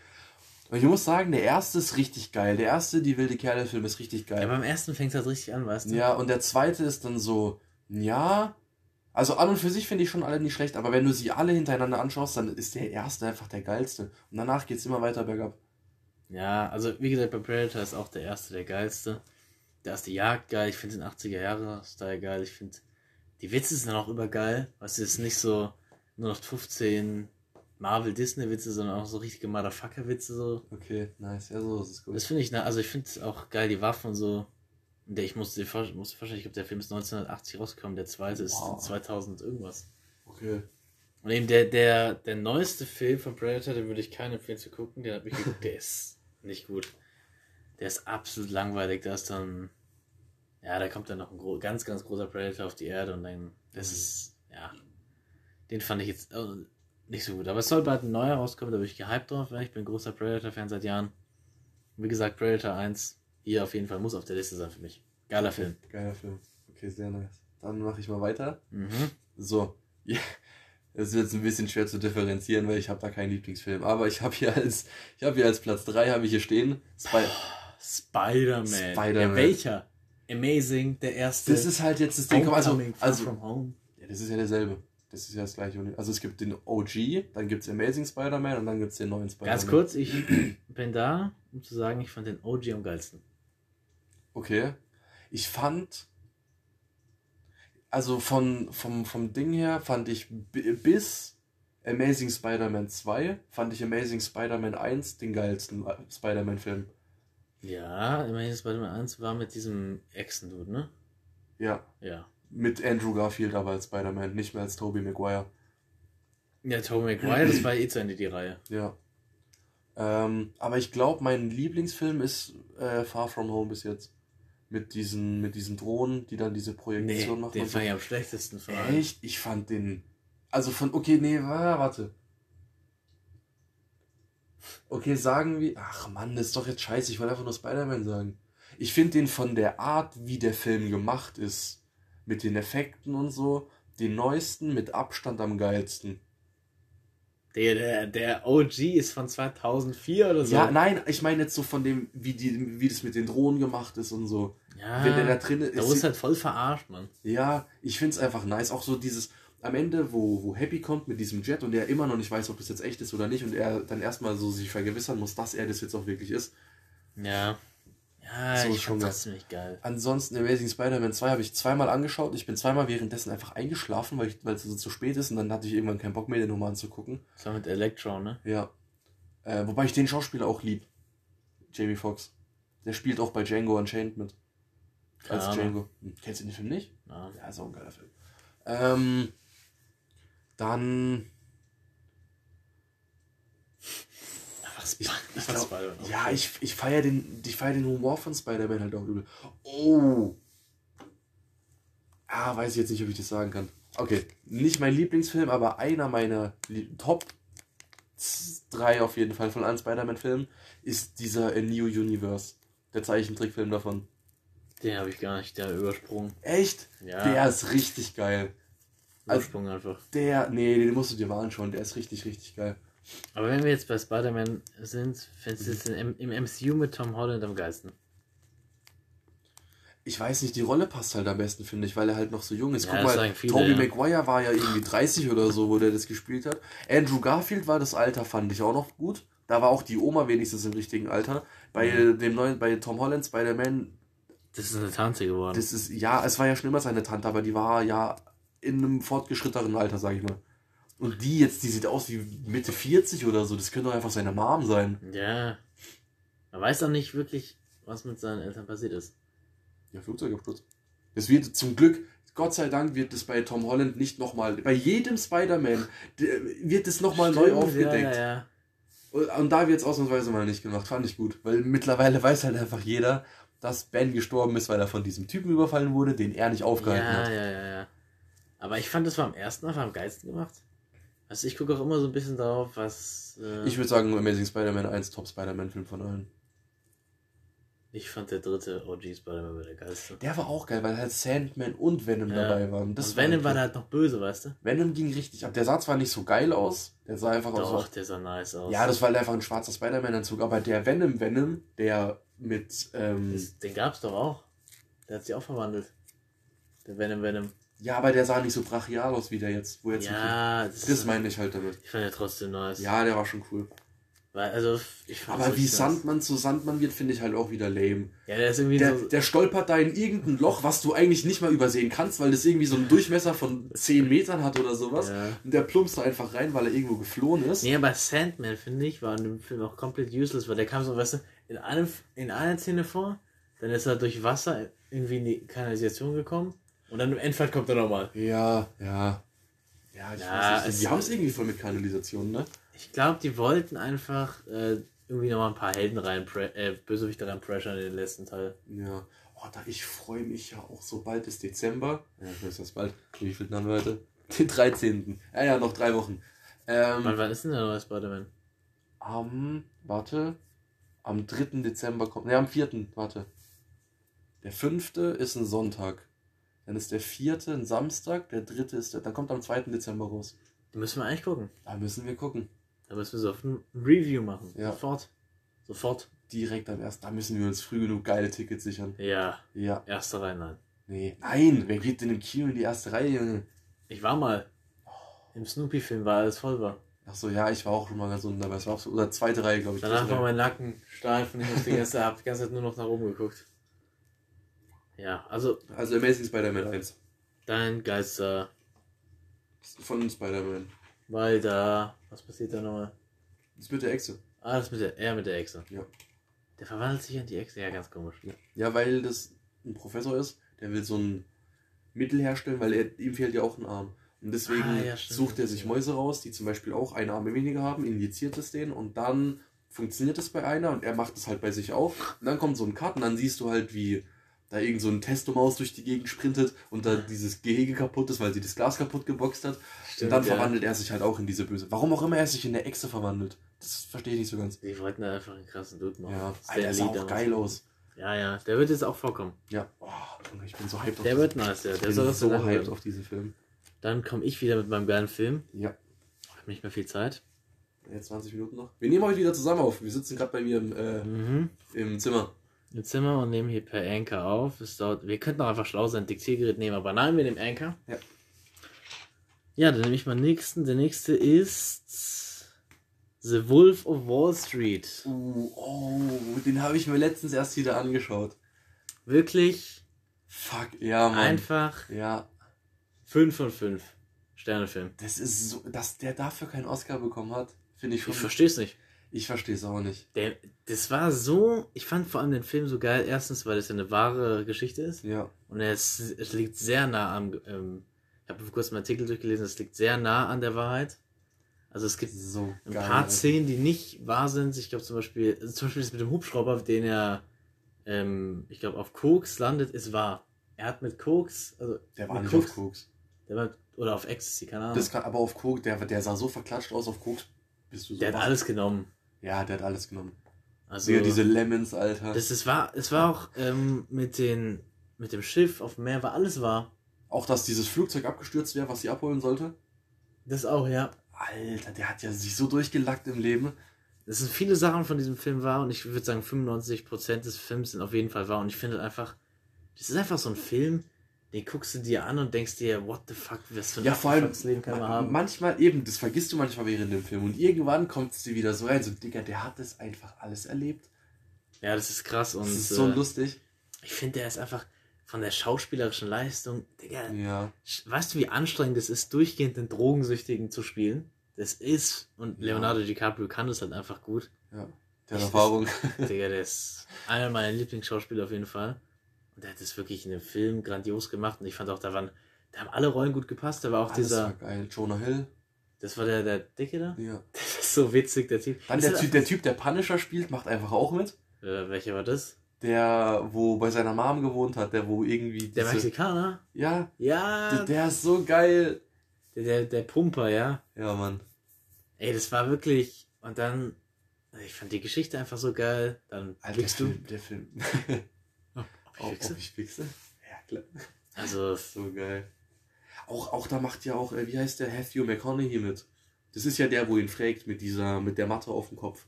Und ich muss sagen, der erste ist richtig geil. Der erste, die wilde Kerle-Film, ist richtig Ja, geil. beim ersten fängt es halt richtig an, weißt du? Ja, und der zweite ist dann so, ja. Also an und für sich finde ich schon alle nicht schlecht, aber wenn du sie alle hintereinander anschaust, dann ist der erste einfach der geilste. Und danach geht's immer weiter bergab. Ja, also wie gesagt, bei Predator ist auch der erste der geilste. Der erste Jagd geil, ich finde den 80er Jahre Style geil, ich finde die Witze sind dann auch übergeil. Weißt du, es ist nicht so nur noch 15 Marvel Disney Witze, sondern auch so richtige Motherfucker Witze so. Okay, nice. Ja, so ist es gut. Das finde ich, also ich finde auch geil, die Waffen und so. Der, ich musste dir musste vorstellen, ich glaube, der Film ist 1980 rausgekommen, der zweite ist Wow. 2000 irgendwas. Okay. Und eben der, der, der neueste Film von Predator, den würde ich keinen empfehlen zu gucken. Den habe ich geguckt, der ist nicht gut. Der ist absolut langweilig. Da ist dann, ja, da kommt dann noch ein ganz, ganz großer Predator auf die Erde und dann, das Mhm. ist, ja, den fand ich jetzt äh, nicht so gut. Aber es soll bald ein neuer rauskommen, da bin ich gehypt drauf. weil Ich bin großer Predator-Fan seit Jahren. Wie gesagt, Predator 1, hier auf jeden Fall muss auf der Liste sein für mich. Geiler Film. Geiler Film. Okay, sehr nice. Dann mache ich mal weiter. Mhm. So. Ja. Es ist jetzt ein bisschen schwer zu differenzieren, weil ich habe da keinen Lieblingsfilm. Aber ich habe hier als, ich habe hier als Platz 3 habe ich hier stehen. Spy Spider-Man. Spider-Man. Ja, welcher? Amazing, der erste. das ist halt jetzt das Ding. Also, also from home. ja, das ist ja derselbe. Das ist ja das gleiche. Also es gibt den OG, dann gibt es Amazing Spider-Man und dann gibt es den neuen Spider-Man. Ganz kurz, ich bin da, um zu sagen, ich fand den OG am geilsten. Okay. Ich fand, also von, vom, vom Ding her fand ich bi- bis Amazing Spider-Man 2, fand ich Amazing Spider-Man 1 den geilsten äh, Spider-Man-Film. Ja, immerhin Spider-Man 1 war mit diesem Echsen-Dude, ne? Ja. Ja. Mit Andrew Garfield aber als Spider-Man, nicht mehr als Tobey Maguire. Ja, Tobey Maguire, das war eh zu Ende die Reihe. Ja. Ähm, aber ich glaube, mein Lieblingsfilm ist äh, Far From Home bis jetzt. Mit diesen, mit diesen Drohnen, die dann diese Nee, Projektion machen. den fand ich am schlechtesten von allen. Echt? Ich fand den. Also von. Okay, nee, wa- warte. Okay, sagen wir. Ach Mann, das ist doch jetzt scheiße. Ich wollte einfach nur Spider-Man sagen. Ich finde den von der Art, wie der Film gemacht ist, mit den Effekten und so, den neuesten mit Abstand am geilsten. Der, der, der OG ist von 2004 oder so. Ja, nein, ich meine jetzt so von dem, wie, die, wie das mit den Drohnen gemacht ist und so. ja Wenn der da drin ist. da wurde halt voll verarscht, Mann. Ja, ich find's einfach nice. Auch so dieses, am Ende, wo, wo Happy kommt mit diesem Jet und er immer noch nicht weiß, ob das jetzt echt ist oder nicht und er dann erstmal so sich vergewissern muss, dass er das jetzt auch wirklich ist. Ja. Ja, So ist ich schon das ziemlich geil. Ansonsten Amazing Spider-Man 2 habe ich zweimal angeschaut. Ich bin zweimal währenddessen einfach eingeschlafen, weil, es so zu spät ist und dann hatte ich irgendwann keinen Bock mehr, den nochmal anzugucken. Das war mit Electro, ne? Ja. Äh, wobei ich den Schauspieler auch lieb. Jamie Foxx. Der spielt auch bei Django Unchained mit. Als Ahnung. Django. Hm, Kennst du den Film nicht? Ja. Ja, ist auch ein geiler Film. Ähm, dann. Einfach Ich, ich glaub, ja, cool. ich, ich feiere den, ich feier den Humor von Spider-Man halt auch übel. Oh. Ah, weiß ich jetzt nicht, ob ich das sagen kann. Okay, nicht mein Lieblingsfilm, aber einer meiner Lie- Top 3 auf jeden Fall von allen Spider-Man-Filmen ist dieser A New Universe. Der Zeichentrickfilm davon. Den habe ich gar nicht, der übersprungen. Echt? Ja, Der ist richtig geil. also- übersprungen einfach. Der, nee, den musst du dir mal anschauen. Der ist richtig, richtig geil. Aber wenn wir jetzt bei Spider-Man sind, findest du es im, im MCU mit Tom Holland am geilsten? Ich weiß nicht, die Rolle passt halt am besten, finde ich, weil er halt noch so jung ist. Ja, Guck mal, viele, Tobey ja. Maguire war ja irgendwie 30 oder so, wo der das gespielt hat. Andrew Garfield war das Alter, fand ich auch noch gut. Da war auch die Oma wenigstens im richtigen Alter. Bei dem neuen, bei Tom Holland Spider-Man, Das ist eine Tante geworden. das ist, ja, es war ja schon immer seine Tante, aber die war ja in einem fortgeschrittenen Alter, sag ich mal. Und die jetzt, die sieht aus wie Mitte 40 oder so. Das könnte doch einfach seine Mom sein. ja. Man weiß auch nicht wirklich, was mit seinen Eltern passiert ist. Ja, Flugzeugabsturz. Es wird zum Glück, Gott sei Dank, wird es bei Tom Holland nicht nochmal, bei jedem Spider-Man der- wird es nochmal neu aufgedeckt. Ja, ja. Und und da wird es ausnahmsweise mal nicht gemacht. Fand ich gut. Weil mittlerweile weiß halt einfach jeder, dass Ben gestorben ist, weil er von diesem Typen überfallen wurde, den er nicht aufgehalten Ja, hat. ja, ja, ja. Aber ich fand, das war am ersten einfach am geilsten gemacht. Also ich gucke auch immer so ein bisschen darauf, was. Äh, Ich würde sagen, Amazing Spider-Man 1 Top Spider-Man-Film von allen. ich fand der dritte OG Spider-Man war der geilste. Der war auch geil, weil halt Sandman und Venom Ja. dabei waren. Das Und Venom halt war cool. halt noch böse, weißt du? Venom ging richtig ab. Der sah zwar nicht so geil aus, der sah einfach aus. Doch, der sah nice aus. Ja, das war halt einfach ein schwarzer Spider-Man-Anzug, aber der Venom Venom, der mit, ähm, Das, den gab's doch auch. Der hat sich auch verwandelt. Der Venom Venom. Ja, aber der sah nicht so brachial aus wie der jetzt, wo jetzt Ja, das, das meine ich halt damit. ich fand der trotzdem nice. Ja, der war schon cool. Weil, also, ich fand Aber wie nice. Sandmann zu Sandmann wird, finde ich halt auch wieder lame. Ja, der ist irgendwie Der, so. der stolpert da in irgendein Loch, was du eigentlich nicht mal übersehen kannst, weil das irgendwie so einen Durchmesser von 10 Metern hat oder sowas. Ja. Und der plumpst da einfach rein, weil er irgendwo geflohen ist. Nee, aber Sandman, finde ich, war in dem Film auch komplett useless, weil der kam so, weißt du, in, einem, in einer Szene vor, dann ist er durch Wasser irgendwie in die Kanalisation gekommen und dann im Endfall kommt er nochmal. Ja, ja. Ja, ich Ja, weiß nicht. es- Die haben es irgendwie voll mit Kanalisation, ne? Ich glaube, die wollten einfach äh, irgendwie nochmal ein paar Helden rein, äh, Bösewichte rein pressure in den letzten Teil. Ja. Oh, da, ich freue mich ja auch so bald ist Dezember. Ja, ich weiß das bald. Wie viel wir heute? Den 13. Ja, ja, noch drei Wochen. Ähm, Wann, wann ist denn der neue Spider-Man? am, warte, am 3. Dezember kommt, ne, am 4. warte. Der 5. ist ein Sonntag. Dann ist der 4. ein Samstag, der 3. ist der, dann kommt am 2. Dezember raus. Den müssen wir eigentlich gucken. Da müssen wir gucken. Da müssen wir so auf ein Review machen. Ja. Sofort. Sofort. Direkt am 1. Da müssen wir uns früh genug geile Tickets sichern. Ja, Ja. erste Reihe, nein. Nee. Nein, wer geht denn im Kino in die erste Reihe, Junge? Ich war mal. Im Snoopy-Film war alles voll war. Achso, ja, ich war auch schon mal ganz unten dabei. Es war auch so, oder zweite Reihe, glaube ich. Danach dritte war mein Nacken steif und ich musste die ganze, hab die ganze Zeit nur noch nach oben geguckt. Ja, also Also Amazing Spider-Man 1. dein Geister, Von Spider-Man. weil da, was passiert da nochmal? Das mit der Echse. Ah, das mit der, er mit der Echse. Ja. Der verwandelt sich in die Echse, ja, ganz komisch. Ja. ja, weil das ein Professor ist, der will so ein Mittel herstellen, weil er, ihm fehlt ja auch ein Arm. Und deswegen Ah, ja, stimmt. sucht er sich Mäuse raus, die zum Beispiel auch eine Arme weniger haben, injiziert es denen und dann funktioniert es bei einer und er macht es halt bei sich auch. Und dann kommt so ein Cut und dann siehst du halt, wie da irgend so ein Testomaus durch die Gegend sprintet und da dieses Gehege kaputt ist, weil sie das Glas kaputt geboxt hat. und dann ja. verwandelt er sich halt auch in diese Böse. Warum auch immer er sich in der Echse verwandelt. Das verstehe ich nicht so ganz. Die wollten da einfach einen krassen Dude machen. Ja, Alter, der sah auch geil aus. Ja, ja, der wird jetzt auch vorkommen. Ja, oh, ich bin so hyped auf Der wird nice, ja. ich Der bin soll das so hyped auf diesen Film. Dann komme ich wieder mit meinem geilen Film. Ja. Ich habe nicht mehr viel Zeit. Jetzt 20 Minuten noch. Wir nehmen heute wieder zusammen auf. Wir sitzen gerade bei mir im, äh, Mhm. im Zimmer. Im Zimmer und nehmen hier per Anchor auf. Es dauert, wir könnten auch einfach schlau sein, ein Diktiergerät nehmen, aber nein, wir nehmen Anchor. Ja. Ja, dann nehme ich meinen nächsten. Der nächste ist The Wolf of Wall Street. Uh, oh, den habe ich mir letztens erst wieder angeschaut. Wirklich Fuck, ja, Mann. einfach Ja, 5 von 5 Sternefilm. das ist so, dass der dafür keinen Oscar bekommen hat, finde ich schon. Ich verstehe es nicht. Ich verstehe es auch nicht. Der, das war so, ich fand vor allem den Film so geil. Erstens, weil es ja eine wahre Geschichte ist. Ja. Und es, es liegt sehr nah am. Ähm, ich habe vor kurzem einen Artikel durchgelesen, es liegt sehr nah an der Wahrheit. Also es gibt So ein geil. paar Szenen, die nicht wahr sind. Ich glaube zum Beispiel, also zum Beispiel das mit dem Hubschrauber, den er, ähm, ich glaube, auf Koks landet, ist wahr. Er hat mit Koks, also Der war nicht auf Koks. Der war, oder auf Ecstasy, keine Ahnung. Das kann, aber auf Koks, der, der sah so verklatscht aus auf Koks. Bist du so der hat alles genommen. Ja, der hat alles genommen. Also, Digga, diese Lemons, Alter. das ist wahr, es war auch ähm, mit den, mit dem Schiff auf dem Meer war alles wahr. Auch, dass dieses Flugzeug abgestürzt wäre, was sie abholen sollte. Das auch, ja. Alter, der hat ja sich so durchgelackt im Leben. Es sind viele Sachen von diesem Film wahr und ich würde sagen 95% des Films sind auf jeden Fall wahr und ich finde einfach, das ist einfach so ein Film, den guckst du dir an und denkst dir, what the fuck, was für ein Ja, vor allem, Leben kann man ma- haben. manchmal eben, das vergisst du manchmal während dem Film. Und irgendwann kommt es dir wieder so rein, so, Digga, der hat das einfach alles erlebt. Ja, das ist krass und Das ist so äh, lustig. ich finde, der ist einfach von der schauspielerischen Leistung, Digga, Ja. weißt du, wie anstrengend es ist, durchgehend den Drogensüchtigen zu spielen? Das ist, und Ja. Leonardo DiCaprio kann das halt einfach gut. ja. Der hat Erfahrung. Digga, der ist einer meiner Lieblingsschauspieler auf jeden Fall. Und der hat das wirklich in dem Film grandios gemacht. Und ich fand auch, da waren, da haben alle Rollen gut gepasst. Da war auch Alles dieser, war geil. Jonah Hill. das war der, der Dicke da? Ja. Das ist so witzig, der Typ. Dann der typ, der typ, der Punisher spielt, macht einfach auch mit. Äh, welcher war das? Der, wo bei seiner Mom gewohnt hat, der wo irgendwie. Der diese- Mexikaner? Ja, Ja, der, der ist so geil. der, der, der Pumper, ja. Ja, Mann. Ey, das war wirklich. Und dann, ich fand die Geschichte einfach so geil. Dann Alter, der blickst du. Film, der Film. Ob ich ob ich wichse? Ja, klar. Also, So geil. Auch, auch da macht ja auch, äh, wie heißt der, Matthew McConaughey mit. Das ist ja der, wo ihn fragt mit dieser, mit der Matte auf dem Kopf.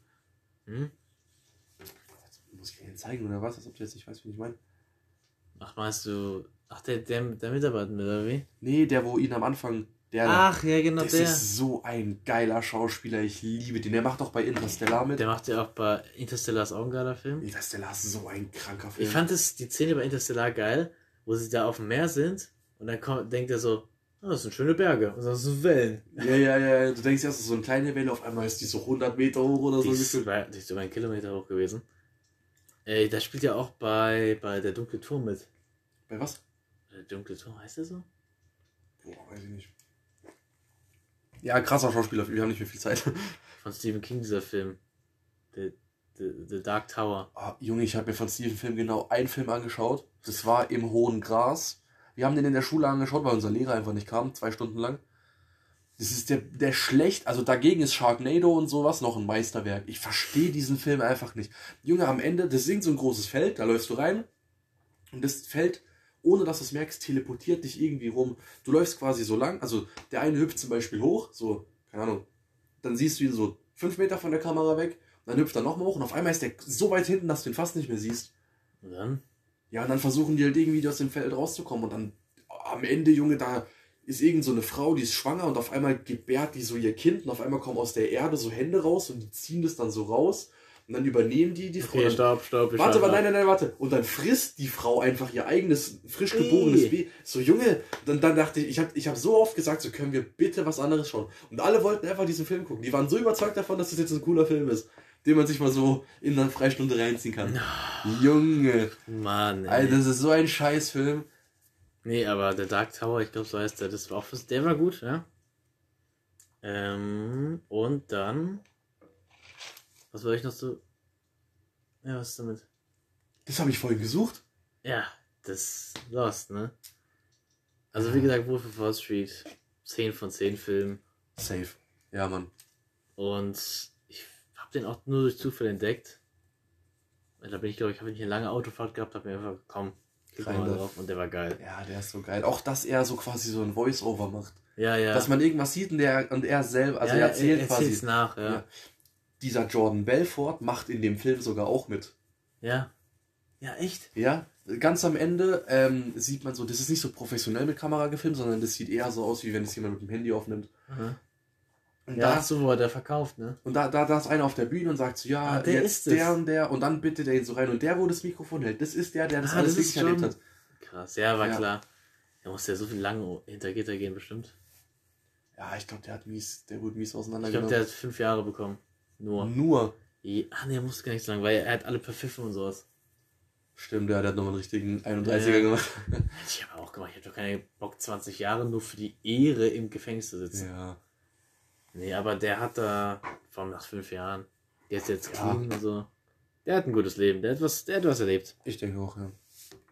hm? Muss ich dir zeigen oder was? Als ob du jetzt nicht weißt, wen ich meine. Ach, meinst du. Ach, der, der, der Mitarbeiter mit, oder wie? Nee, der, wo ihn am Anfang, der. Ach, ja, genau, das der. ist so ein geiler Schauspieler, ich liebe den. Der macht auch bei Interstellar mit. Der macht ja auch bei Interstellar ist auch ein geiler Film. Interstellar ist so ein kranker Film. Ich fand es, die Szene bei Interstellar geil, wo sie da auf dem Meer sind und dann kommt, denkt er so, oh, das sind schöne Berge und das sind Wellen. ja, ja, ja, du denkst erst, so eine kleine Welle, auf einmal ist die so 100 Meter hoch oder Die so. ist, gefühlt. über, die ist über einen Kilometer hoch gewesen. Äh, da spielt ja auch bei, bei der dunkle Turm mit. Bei was? Der dunkle Turm, heißt der so? Boah, weiß ich nicht. Ja, krasser Schauspieler, wir haben nicht mehr viel Zeit. Von Stephen King, dieser Film. The, the, the Dark Tower. Ah, Junge, ich habe mir von Stephen Film genau einen Film angeschaut. Das war im hohen Gras. Wir haben den in der Schule angeschaut, weil unser Lehrer einfach nicht kam, zwei Stunden lang. Das ist der, der schlecht, also dagegen ist Sharknado und sowas noch ein Meisterwerk. Ich verstehe diesen Film einfach nicht. Junge, am Ende, das ist so ein großes Feld, da läufst du rein und das Feld, ohne dass du es merkst, teleportiert dich irgendwie rum. Du läufst quasi so lang, also der eine hüpft zum Beispiel hoch, so, keine Ahnung, dann siehst du ihn so fünf Meter von der Kamera weg, dann hüpft er nochmal hoch und auf einmal ist der so weit hinten, dass du ihn fast nicht mehr siehst. Und dann? Ja, und dann versuchen die halt irgendwie aus dem Feld rauszukommen. Und dann am Ende, Junge, da ist irgend so eine Frau, die ist schwanger und auf einmal gebärt die so ihr Kind und auf einmal kommen aus der Erde so Hände raus und die ziehen das dann so raus und dann übernehmen die die Frau. Stopp, stopp. ich warte, aber nein, nein, nein, warte. Und dann frisst die Frau einfach ihr eigenes, frisch geborenes. Baby. So, Junge, dann, dann dachte ich, ich habe ich hab so oft gesagt, so können wir bitte was anderes schauen. Und alle wollten einfach diesen Film gucken. Die waren so überzeugt davon, dass das jetzt ein cooler Film ist, den man sich mal so in einer Freistunde reinziehen kann. Junge. Mann, ey. Alter, das ist so ein Scheißfilm. Nee, aber der Dark Tower, ich glaube, so heißt der, das war auch der war gut, ja. Ähm, und dann, was wollte ich noch so, ja, was ist damit? Das habe ich vorhin gesucht. Ja, das Lost, ne? Also wie gesagt, Wolf of Wall Street, 10 von 10 Filmen Safe. Ja, Mann. und ich habe den auch nur durch Zufall entdeckt. Und Da bin ich, glaube ich, habe ich eine lange Autofahrt gehabt, habe mir einfach, komm, klick mal da. drauf und der war geil. Ja, der ist so geil. Auch, dass er so quasi so ein Voice-Over macht. Ja, ja. Dass man irgendwas sieht und, der, und er selber, also ja, er erzählt er quasi. erzählt's nach, ja. Ja. Dieser Jordan Belfort macht in dem Film sogar auch mit. Ja. Ja, echt? Ja, ganz am Ende ähm, sieht man so, das ist nicht so professionell mit Kamera gefilmt, sondern das sieht eher so aus, wie wenn es jemand mit dem Handy aufnimmt. Aha. Und Ja, da, ach so, wo er der verkauft, ne? und da, da, da ist einer auf der Bühne und sagt so, ja, Ah, der jetzt ist es. der und der und dann bittet er ihn so rein und der, wo das Mikrofon hält, das ist der, der das Ah, alles das erlebt hat. Krass, ja, war Ja. klar. Er musste ja so viel lange hinter Gitter gehen, bestimmt. Ja, ich glaube, der hat mies, der wurde mies Ich glaube, auseinandergenommen. der hat fünf Jahre bekommen. Nur. Nur. Je- Ah, ne, er musste gar nicht so lange, weil er hat alle verpfiffen und sowas. Stimmt, ja, der hat nochmal einen richtigen 31er Ja. gemacht. Ich aber auch gemacht. Ich habe doch keinen Bock, 20 Jahre nur für die Ehre im Gefängnis zu sitzen. Ja. Nee, aber der hat da, vor allem nach fünf Jahren, der ist jetzt Ja. clean, also. Der hat ein gutes Leben, der hat was, der hat was erlebt. Ich denke auch, ja.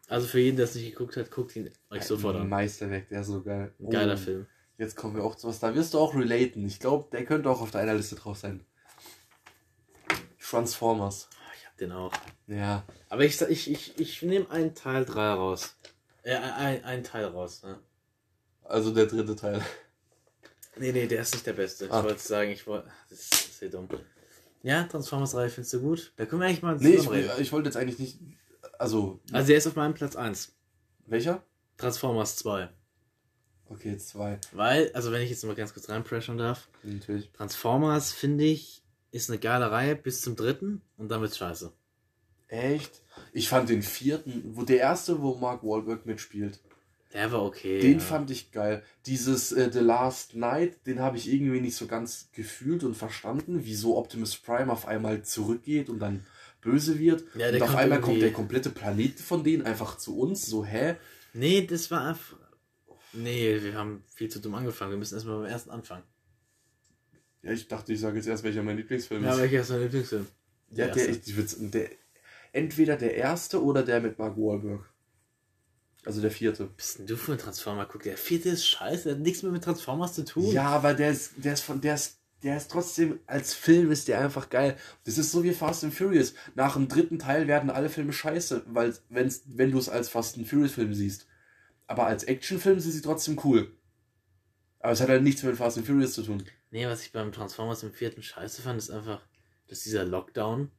Also für jeden, der es nicht geguckt hat, guckt ihn euch sofort an. Meisterwerk, der ist so geil. Geiler Oh, Film. Jetzt kommen wir auch zu was, da wirst du auch relaten. Ich glaube, der könnte auch auf deiner Liste drauf sein. Transformers. Ah, Ich hab den auch. Ja. Aber ich, ich, ich, ich nehme einen Teil 3 raus. Äh, ein, ein Teil raus, ne? Also der dritte Teil. Nee, nee, der ist nicht der beste. Ich Ah. wollte sagen, ich wollte. Das ist, sehr dumm. Ja, Transformers 3 findest du gut? Da können wir eigentlich mal Nee, ich, reden. ich wollte jetzt eigentlich nicht. Also, Also der ist auf meinem Platz 1. welcher? Transformers 2. Okay, zwei. Weil, also wenn ich jetzt mal ganz kurz reinpressuren darf, Natürlich. Transformers, finde ich, ist eine geile Reihe bis zum dritten und dann wird's scheiße. Echt? Ich fand den vierten, wo der erste, wo Mark Wahlberg mitspielt, Der war okay. den ja. fand ich geil. Dieses äh, The Last Night, den habe ich irgendwie nicht so ganz gefühlt und verstanden, wieso Optimus Prime auf einmal zurückgeht und dann böse wird. Ja, und auf einmal irgendwie- kommt der komplette Planet von denen einfach zu uns. So, hä? Nee, das war einfach. Nee, wir haben viel zu dumm angefangen. Wir müssen erstmal beim ersten anfangen. Ja, ich dachte, ich sage jetzt erst, welcher mein Lieblingsfilm Ja, ist. welcher ist dein Lieblingsfilm? Ja, Der der, erste. ich, ich würd's- der, entweder der erste oder der mit Mark Wahlberg. Also der vierte. Was bist denn du für ein Transformer? Guck, der vierte ist scheiße, der hat nichts mehr mit Transformers zu tun. Ja, aber der ist, der ist von, der ist, der ist trotzdem, als Film ist der einfach geil. Das ist so wie Fast and Furious. Nach dem dritten Teil werden alle Filme scheiße, weil, wenn's, wenn du es als Fast and Furious Film siehst. Aber als Actionfilm sind sie trotzdem cool. Aber es hat halt nichts mit Fast and Furious zu tun. Nee, was ich beim Transformers im vierten scheiße fand, ist einfach, dass dieser Lockdown,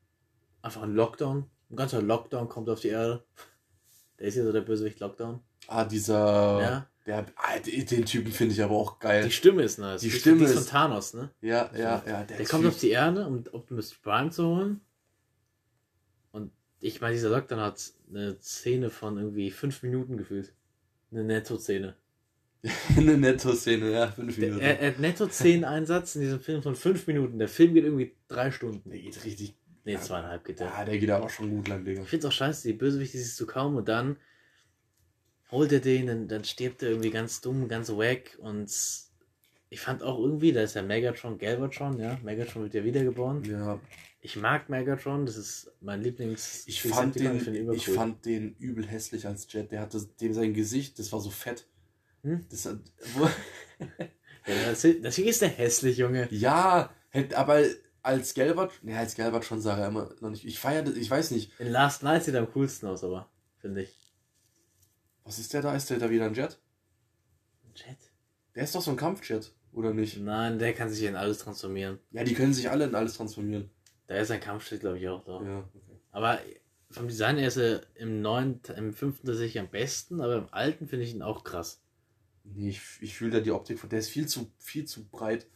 einfach ein Lockdown, ein ganzer Lockdown kommt auf die Erde. Der ist ja so der Bösewicht Lockdown. Ah, dieser, Ja. der, ah, den Typen finde ich aber auch geil. Die Stimme ist nice. Die ist- Stimme die ist von Thanos, ne? ja, ja, ja. Der Typ- kommt auf die Erde, um Optimus Prime zu holen. Und ich meine, dieser Lockdown hat eine Szene von irgendwie fünf Minuten gefühlt. Eine Netto-Szene. eine Netto-Szene, ja, fünf Minuten. Er, er hat Netto-Szenen-Einsatz in diesem Film von fünf Minuten. Der Film geht irgendwie drei Stunden. der geht richtig, Nee, zweieinhalb geht der. ja, der geht aber schon gut lang, Digga. Ich find's auch scheiße, die Bösewichte siehst du kaum und dann holt er den, dann, dann stirbt er irgendwie ganz dumm, ganz wack und ich fand auch irgendwie, da ist ja Megatron, Galvatron, ja, Megatron wird ja wiedergeboren. Ja, Ich mag Megatron, das ist mein Lieblings. Ich fand, den, ich übercool. fand den übel hässlich als Jet. Der hatte dem sein Gesicht, das war so fett. Hm? Das hat, wo, Ja, das, ist der hässlich, Junge. ja, aber als Gelbert, ne, als Gelbert schon sah er immer noch nicht. Ich feiere, ich weiß nicht, In Last Night sieht er am coolsten aus, aber, finde ich. was ist der da? Ist der da wieder ein Jet? Jet? Der ist doch so ein Kampfjet, oder nicht? Nein, der kann sich in alles transformieren. Ja, die können sich alle in alles transformieren. Da ist ein Kampfschild, glaube ich, auch da. Ja, okay. Aber vom Design her ist er im neuen, im fünften tatsächlich am besten, aber im alten finde ich ihn auch krass. Nee, ich, ich fühle da die Optik von, der ist viel zu, viel zu breit.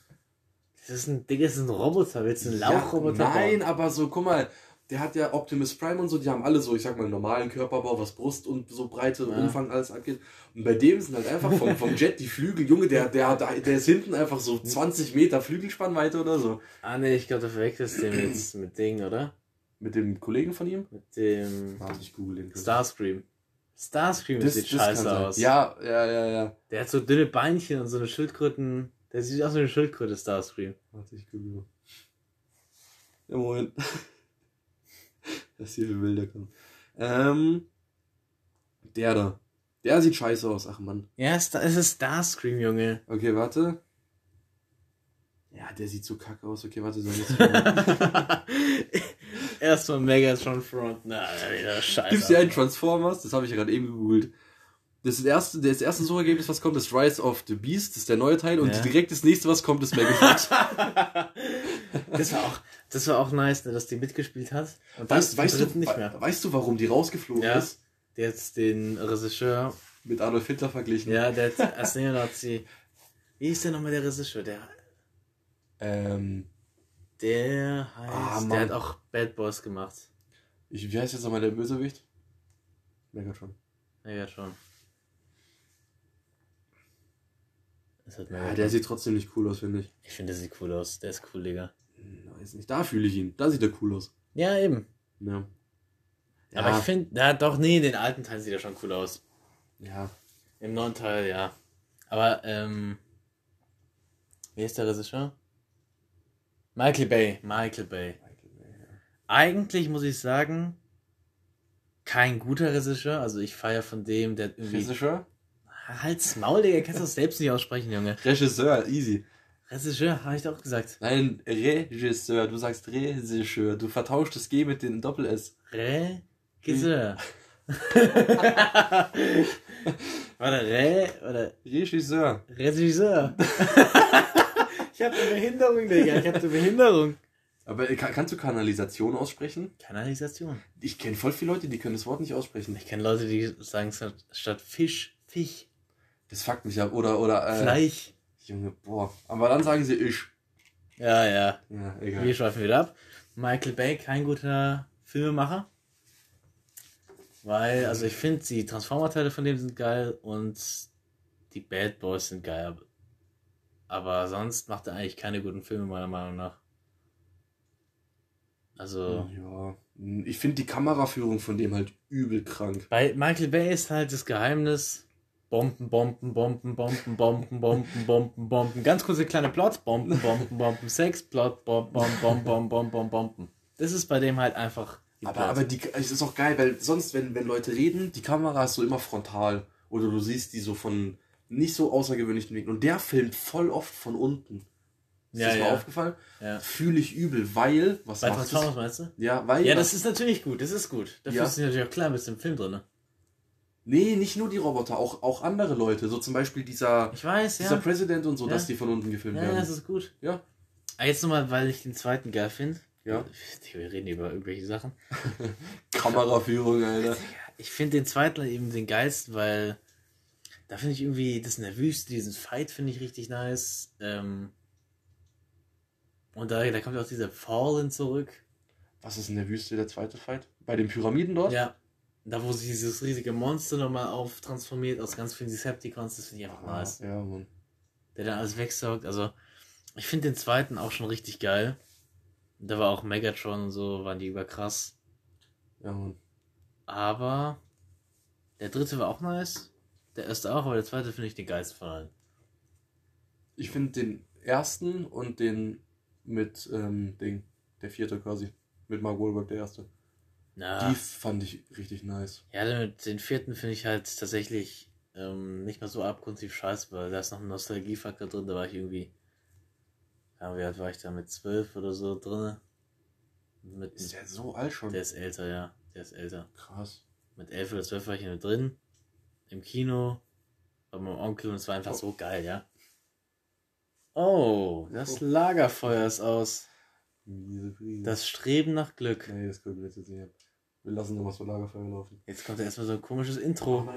Das ist ein Ding, das ist ein Roboter. Willst du einen Lauchroboter Ja, nein, bauen? aber so, guck mal, der hat ja Optimus Prime und so, die haben alle so, ich sag mal, normalen Körperbau, was Brust und so breite Ja. Umfang alles angeht. Und bei dem sind halt einfach vom, vom Jet die Flügel, Junge, der, der, der ist hinten einfach so 20 Meter Flügelspannweite oder so. Ah, nee, ich glaube, du verwechselst den jetzt mit Ding, oder? Mit dem Kollegen von ihm? Mit dem Warte, ich google den. Starscream. Starscream Das, sieht das scheiße aus. Ja, ja, ja, ja. Der hat so dünne Beinchen und so eine Schildkröten. Der sieht aus wie eine Schildkröte, Starscream. Warte, ich google. Ja, Moment. Dass hier Bilder kommen. Ähm, der da. Der sieht scheiße aus, ach Mann. Ja, es ist Starscream, Junge. Okay, warte. Ja, der sieht so kacke aus. Okay, warte, so jetzt. Erstmal Megatron Front. Na, scheiße. Gibt's ja einen Transformers? Das habe ich ja gerade eben gegoogelt. Das, erste, das erste Suchergebnis, was kommt, ist Rise of the Beast, das ist der neue Teil, und Ja. direkt das nächste, was kommt, ist Megafox. das war auch, das war auch nice, ne, dass die mitgespielt hat. Und weißt, weißt, du, nicht mehr. weißt du, warum die rausgeflogen Ja. ist? Der hat den Regisseur, Mit Adolf Hitler verglichen. ja, der hat als Neonazi. Wie ist der nochmal der Regisseur? Der, Ähm, der heißt, Ah, der hat auch Bad Boys gemacht. ich, wie heißt jetzt nochmal der Bösewicht? Megatron. Ja, schon. Das hat Ja, Megatron. der sieht trotzdem nicht cool aus, finde ich. ich finde, der sieht cool aus. Der ist cool, Digga. Weiß nicht. Da fühle ich ihn. Da sieht er cool aus. Ja, eben. Ja. Aber ich finde, ja, doch, nee, den alten Teil sieht er schon cool aus. Ja. Im neuen Teil, ja. Aber, ähm, wie ist der Regisseur? Michael Bay, Michael Bay. Eigentlich muss ich sagen, kein guter Regisseur. Also ich feiere von dem, der irgendwie. Regisseur? Halt's Maul, Digga, kannst du das selbst nicht aussprechen, Junge. Regisseur, easy. Regisseur, habe ich doch gesagt. Nein, Regisseur, du sagst Regisseur. Du vertauscht das G mit dem Doppel-S. Regisseur. Warte, Re oder Regisseur. Regisseur. ich habe eine Behinderung, Digga. Ich habe eine Behinderung. Aber kann, kannst du Kanalisation aussprechen? Kanalisation. Ich kenne voll viele Leute, die können das Wort nicht aussprechen. Ich kenne Leute, die sagen statt, statt Fisch, Fisch. Das fuckt mich ab. Oder, oder, äh, Fleisch. Junge, boah. Aber dann sagen sie ich. Ja, ja. Ja, Wir egal. schweifen wieder ab. Michael Bay, kein guter Filmemacher. Weil, also ich finde, die Transformer-Teile von dem sind geil und die Bad Boys sind geil. Aber- sonst macht er eigentlich keine guten Filme, meiner Meinung nach. Also, Ja. Ich finde die Kameraführung von dem halt übel krank. bei Michael Bay ist halt das Geheimnis. Bomben, Bomben, Bomben, Bomben, Bomben, Bomben, Bomben, Bomben. Ganz kurze kleine Plots. Bomben, Bomben, Bomben, Sex, Plot, Bomben, Bomben, Bomben, Bomben, Bomben, Bomben. Das ist bei dem halt einfach die Aber, Plot. aber die, es ist auch geil, weil sonst, wenn, wenn Leute reden, die Kamera ist so immer frontal. Oder du siehst die so von nicht so außergewöhnlichen Winkeln. Und der filmt voll oft von unten. Ist Ja, das mal ja. aufgefallen? Ja. Fühle ich übel, weil, was Bei macht das? Transformers meinst du? Ja, weil. Ja, das ist natürlich gut, das ist gut. Dafür Ja. ist natürlich auch klar, bist im Film drin. Ne? Nee, nicht nur die Roboter, auch, auch andere Leute. So zum Beispiel dieser, Ich weiß, dieser ja. President und so, Ja. dass die von unten gefilmt Ja, werden. das ist gut. Ja. Ah, jetzt nochmal, weil ich den zweiten geil finde. Ja. Wir reden über irgendwelche Sachen. Kameraführung, Alter. Ich finde den zweiten eben den geilsten, weil da finde ich irgendwie, das in der Wüste, diesen Fight finde ich richtig nice. Ähm, und da, da kommt ja auch dieser Fallen zurück. Was ist in der Wüste der zweite Fight? Bei den Pyramiden dort? Ja. Da, wo sich dieses riesige Monster nochmal auftransformiert aus ganz vielen Decepticons, das finde ich einfach Ah, nice. Ja, Mann. der dann alles wegsaugt. Also, ich finde den zweiten auch schon richtig geil. Da war auch Megatron und so, waren die überkrass. Ja, Mann. Aber der dritte war auch nice. Der erste auch, aber der zweite finde ich den geilsten von allen. Ich finde den ersten und den mit ähm, Ding, der vierte quasi, mit Mark Wahlberg der erste. Ja, Die fand ich richtig nice. ja den, den vierten finde ich halt tatsächlich ähm, nicht mehr so abgrundtief scheiße, weil da ist noch ein Nostalgiefaktor drin. Da war ich irgendwie, ja, wie alt war ich da? Mit zwölf oder so drin. Mit, Ist der so alt schon? der ist älter, ja. Der ist älter. Krass. mit 11 oder 12 war ich mit drin. Im Kino. Bei meinem Onkel und es war einfach Oh. so geil, ja. Oh, das Lagerfeuer ist aus. Das Streben nach Glück. Nee, das können wir jetzt nicht. Wir lassen noch was für Lagerfeuer laufen. Jetzt kommt ja erstmal so ein komisches Intro.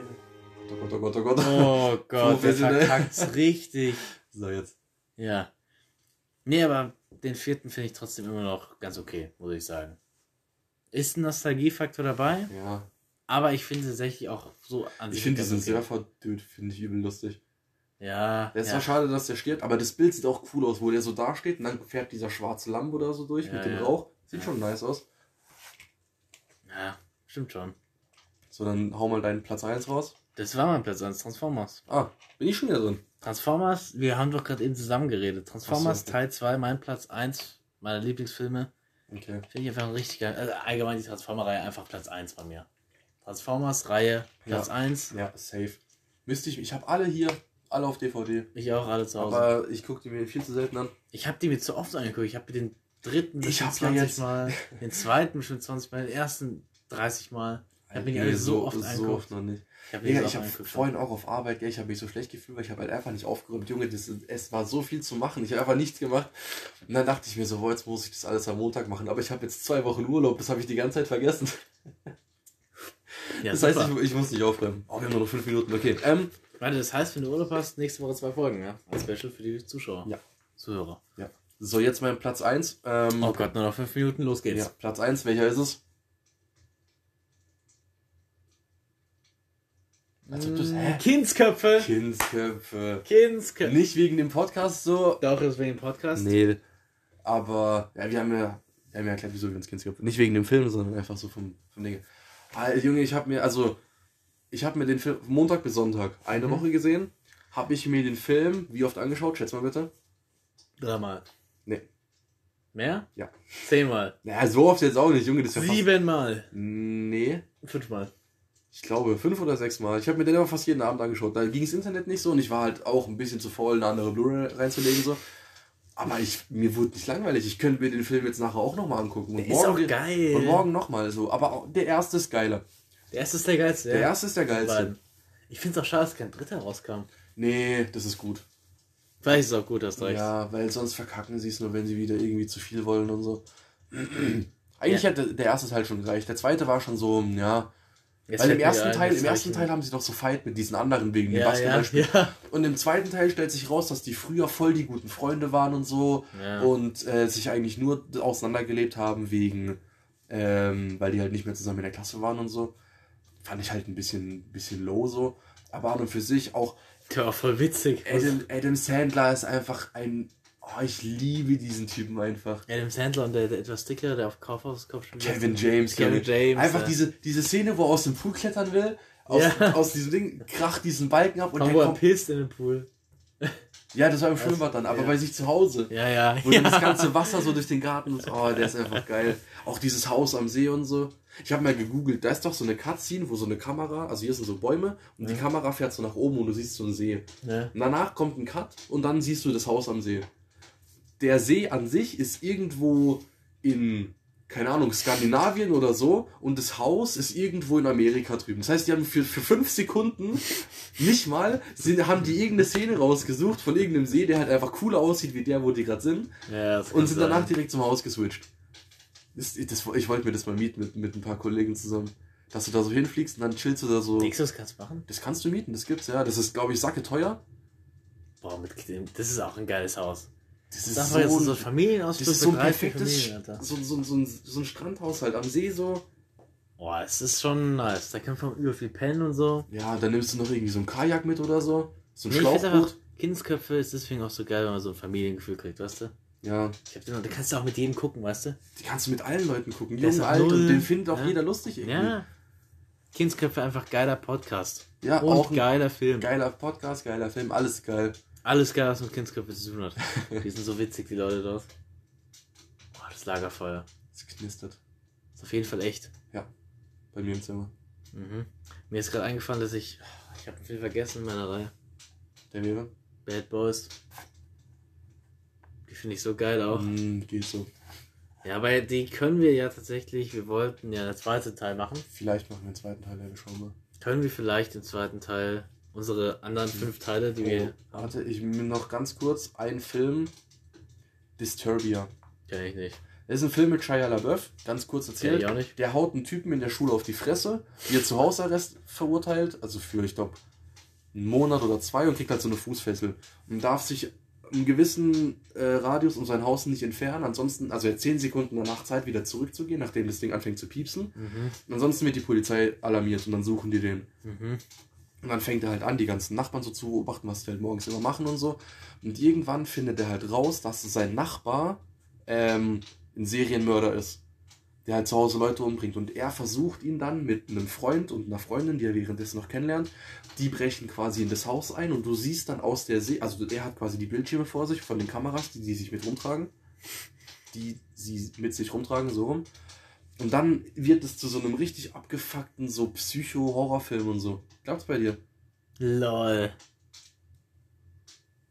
Oh Gott, oh Gott, oh Gott. Oh Gott, der verkackt's richtig. So, jetzt. Ja. Nee, aber den vierten finde ich trotzdem immer noch ganz okay, muss ich sagen. Ist ein Nostalgiefaktor dabei, Ja. Aber ich finde tatsächlich auch so an Ich finde diesen. Surfer-Dude, finde ich übel lustig. Ja, ist ja. zwar schade, dass der stirbt, aber das Bild sieht auch cool aus, wo der so dasteht und dann fährt dieser schwarze Lampe da so durch Ja, mit dem ja. Rauch. Sieht schon nice aus. ja, stimmt schon. So, dann hau mal deinen Platz 1 raus. Das war mein Platz 1, Transformers. Ah, bin ich schon wieder drin. Transformers, wir haben doch gerade eben zusammen geredet. Transformers so, okay. Teil 2, mein Platz 1 meiner Lieblingsfilme. Okay. Finde ich einfach richtig geil. Also allgemein die Transformer-Reihe einfach Platz 1 bei mir. Transformers-Reihe Platz Ja. 1. Ja, safe. Müsste ich, ich habe alle hier, alle auf DVD. Ich auch alle zu Hause. Aber ich gucke die mir viel zu selten an. ich habe die mir zu oft angeguckt. Ich habe den dritten Ich bestimmt hab ja 20 jetzt- Mal, den zweiten bestimmt 20 Mal, den ersten 30 Mal. Ich habe mir die alle so, oft so angeguckt. oft noch nicht. Ich habe ich so angeguckt. vorhin auch auf Arbeit, gell, ich habe mich so schlecht gefühlt, weil ich habe halt einfach nicht aufgeräumt. Junge, das, es war so viel zu machen. Ich habe einfach nichts gemacht. Und dann dachte ich mir so, boah, jetzt muss ich das alles am Montag machen. Aber ich habe jetzt zwei Wochen Urlaub, das habe ich die ganze Zeit vergessen. Ja, das heißt, super. ich, ich muss nicht aufräumen. Oh, wir haben nur noch fünf Minuten. Okay. Ähm, Warte, das heißt, wenn du Urlaub hast, nächste Woche zwei Folgen, ja? Als Special für die Zuschauer. Ja. Zuhörer. ja. So, jetzt mein Platz 1. Ähm, Oh Gott, nur noch fünf Minuten, los geht's. ja, Platz 1, welcher ist es? Als ob du's- hä? Kindsköpfe. Kindsköpfe. Kindsköpfe. Nicht wegen dem Podcast so. Doch, ist wegen dem Podcast. Nee, aber ja, wir haben ja, wir haben ja erklärt, wieso wir uns Kindsköpfe. Nicht wegen dem Film, sondern einfach so vom, vom Ding. Ah, Junge, ich habe mir, also, ich habe mir den Film Montag bis Sonntag eine Mhm. Woche gesehen. Habe ich mir den Film wie oft angeschaut? Schätz mal bitte. Dreimal. Nee. Mehr? Ja. Zehnmal. Naja, so oft jetzt auch nicht, Junge. Das ja fast... Siebenmal. Nee, Fünfmal. ich glaube fünf oder sechs Mal. Ich habe mir den aber fast jeden Abend angeschaut. Da ging das Internet nicht so und ich war halt auch ein bisschen zu faul, eine andere Blu-ray reinzulegen. so. Aber ich, mir wurde nicht langweilig. Ich könnte mir den Film jetzt nachher auch nochmal angucken. Und Der ist auch geil. Und morgen nochmal so. Aber auch, der erste ist geiler. Der erste ist der geilste. Der ja. erste ist der geilste. Ich finde es auch schade, dass kein dritter rauskam. Nee, das ist gut. Vielleicht ist es auch gut, hast recht. Ja, weil sonst verkacken sie es nur, wenn sie wieder irgendwie zu viel wollen und so. Eigentlich Ja. hätte der erste Teil schon gereicht. Der zweite war schon so, ja. Jetzt Weil im ersten Teil, im ersten. Teil haben sie doch so Fight mit diesen anderen wegen dem ja, ja, Basketballspiel. ja. Und im zweiten Teil stellt sich raus, dass die früher voll die guten Freunde waren und so Ja. und äh, sich eigentlich nur auseinandergelebt haben wegen, ähm, weil die halt nicht mehr zusammen in der Klasse waren und so. Fand ich halt ein bisschen, bisschen low so. Aber an und für sich auch Der war voll witzig. Adam, Adam Sandler ist einfach ein. Oh, ich liebe diesen Typen einfach. Adam Sandler und der, der etwas dicker, der auf Kaufhauskopf spielt. Kevin James, Kevin Junge. James. Einfach ja. diese, diese Szene, wo er aus dem Pool klettern will, aus, Ja. aus diesem Ding, kracht diesen Balken ab und Komm, er kommt. pisst in den Pool. Ja, das war im Schwimmbad dann, aber ja. bei sich zu Hause. Ja, ja. Wo dann das ganze Wasser so durch den Garten ist. Oh, der ist einfach geil. Auch dieses Haus am See und so. Ich habe mal gegoogelt, da ist doch so eine Cutscene, wo so eine Kamera, also hier sind so Bäume und die Kamera fährt so nach oben und du siehst so einen See. Ja. Und danach kommt ein Cut und dann siehst du das Haus am See. Der See an sich ist irgendwo in, keine Ahnung, Skandinavien oder so und das Haus ist irgendwo in Amerika drüben. Das heißt, die haben für, für fünf Sekunden nicht mal, sind, haben die irgendeine Szene rausgesucht von irgendeinem See, der halt einfach cooler aussieht wie der, wo die gerade sind Ja, und sind sein. danach direkt zum Haus geswitcht. Das, das, ich wollte mir das mal mieten mit, mit ein paar Kollegen zusammen. Dass du da so hinfliegst und dann chillst du da so. Denkst du, das kannst du machen? Das kannst du mieten, das gibt's, ja. Das ist, glaube ich, sacke teuer. Boah, mit, das ist auch ein geiles Haus. Das Das ist ist einfach jetzt so, so ein das Familienausflug ist so ein perfektes, Familien, so, so, so, ein, so ein Strandhaus halt am See so. Boah, es ist schon nice. Da kann man über viel pennen und so. Ja, dann nimmst du noch irgendwie so ein Kajak mit oder so. So ein Nee, Schlauchboot. Kindsköpfe ist deswegen auch so geil, wenn man so ein Familiengefühl kriegt, weißt du? Ja, Ich hab den, da kannst du auch mit jedem gucken, weißt du? die kannst du mit allen Leuten gucken. Jung, auch alt und null, den findet auch ja. jeder lustig irgendwie. Ja. Kindsköpfe einfach geiler Podcast. Ja, und auch geiler Film. geiler Podcast, geiler Film, alles geil. Alles geil, was mit Kindsköpfe zu tun hat. Die sind so witzig, die Leute dort. Boah, das Lagerfeuer. Es knistert Ist auf jeden Fall echt. bei mir im Zimmer. Mhm. Mir ist gerade eingefallen, dass ich. Ich habe viel vergessen in meiner Reihe. Der wäre? Bad Boys. Die finde ich so geil auch. Mm, geht so. Ja, aber die können wir ja tatsächlich. Wir wollten ja den zweiten Teil machen. Vielleicht machen wir den zweiten Teil, ja, wir schauen mal. Können wir vielleicht den zweiten Teil, unsere anderen fünf Teile, die Oh, wir haben, warte, ich noch ganz kurz ein Film. Disturbia. kenn ich nicht. Das ist ein Film mit Shia LaBeouf, ganz kurz erzählt. ich auch nicht. Der haut einen Typen in der Schule auf die Fresse, wird zu Hausarrest verurteilt, also für, ich glaube, einen Monat oder zwei und kriegt halt so eine Fußfessel. Und darf sich einen gewissen äh, Radius um sein Haus nicht entfernen. Ansonsten, also er hat 10 Sekunden danach Zeit, wieder zurückzugehen, nachdem das Ding anfängt zu piepsen. Mhm. Ansonsten wird die Polizei alarmiert und dann suchen die den. Mhm. Und dann fängt er halt an, die ganzen Nachbarn so zu beobachten, was die halt morgens immer machen und so. Und irgendwann findet er halt raus, dass sein Nachbar ähm, ein Serienmörder ist. Der halt zu Hause Leute umbringt. Und er versucht ihn dann mit einem Freund und einer Freundin, die er währenddessen noch kennenlernt, die brechen quasi in das Haus ein und du siehst dann aus der See, also er hat quasi die Bildschirme vor sich von den Kameras, die die sich mit rumtragen. Die sie mit sich rumtragen, so rum. Und dann wird es zu so einem richtig abgefuckten, so Psycho-Horrorfilm und so. Glaubt's bei dir? Lol.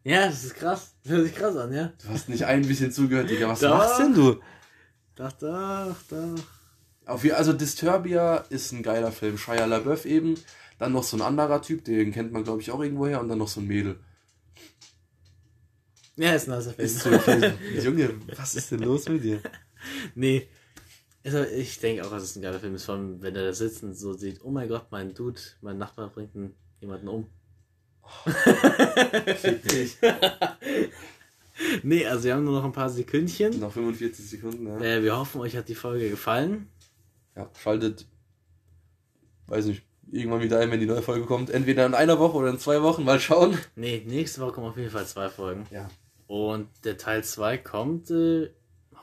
Ja, das ist krass. Das hört sich krass an, ja? Du hast nicht ein bisschen zugehört, Digga. Was Doch. machst denn du? Doch, doch, doch. Auf, also Disturbia ist ein geiler Film. Shia LaBeouf eben. Dann noch so ein anderer Typ, den kennt man glaube ich auch irgendwo her. Und dann noch so ein Mädel. Ja, ist ein nicer Film. Ist so. Junge, was ist denn los mit dir? Nee. Also ich denke auch, dass es ein geiler Film ist, vor allem wenn er da sitzt und so sieht, oh mein Gott, mein Dude, mein Nachbar bringt einen, jemanden um. Fick dich. Nee, also wir haben nur noch ein paar Sekündchen. Noch 45 Sekunden, ja. Äh, wir hoffen, euch hat die Folge gefallen. ja. Schaltet, weiß nicht, irgendwann wieder ein, wenn die neue Folge kommt. Entweder in einer Woche oder in zwei Wochen. Mal schauen. Nee, nächste Woche kommen auf jeden Fall zwei Folgen. Ja. Und der Teil 2 kommt äh,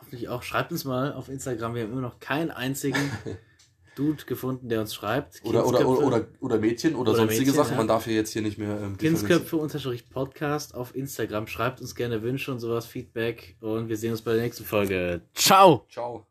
hoffentlich auch. Schreibt uns mal auf Instagram, wir haben immer noch keinen einzigen Dude gefunden, der uns schreibt. Oder, oder, oder, oder, Mädchen oder, Oder sonstige Mädchen, Sachen. ja. Man darf ja jetzt hier nicht mehr ähm, Kindsköpfe unterstrich Podcast auf Instagram. Schreibt uns gerne Wünsche und sowas, Feedback und wir sehen uns bei der nächsten Folge. Ciao! Ciao.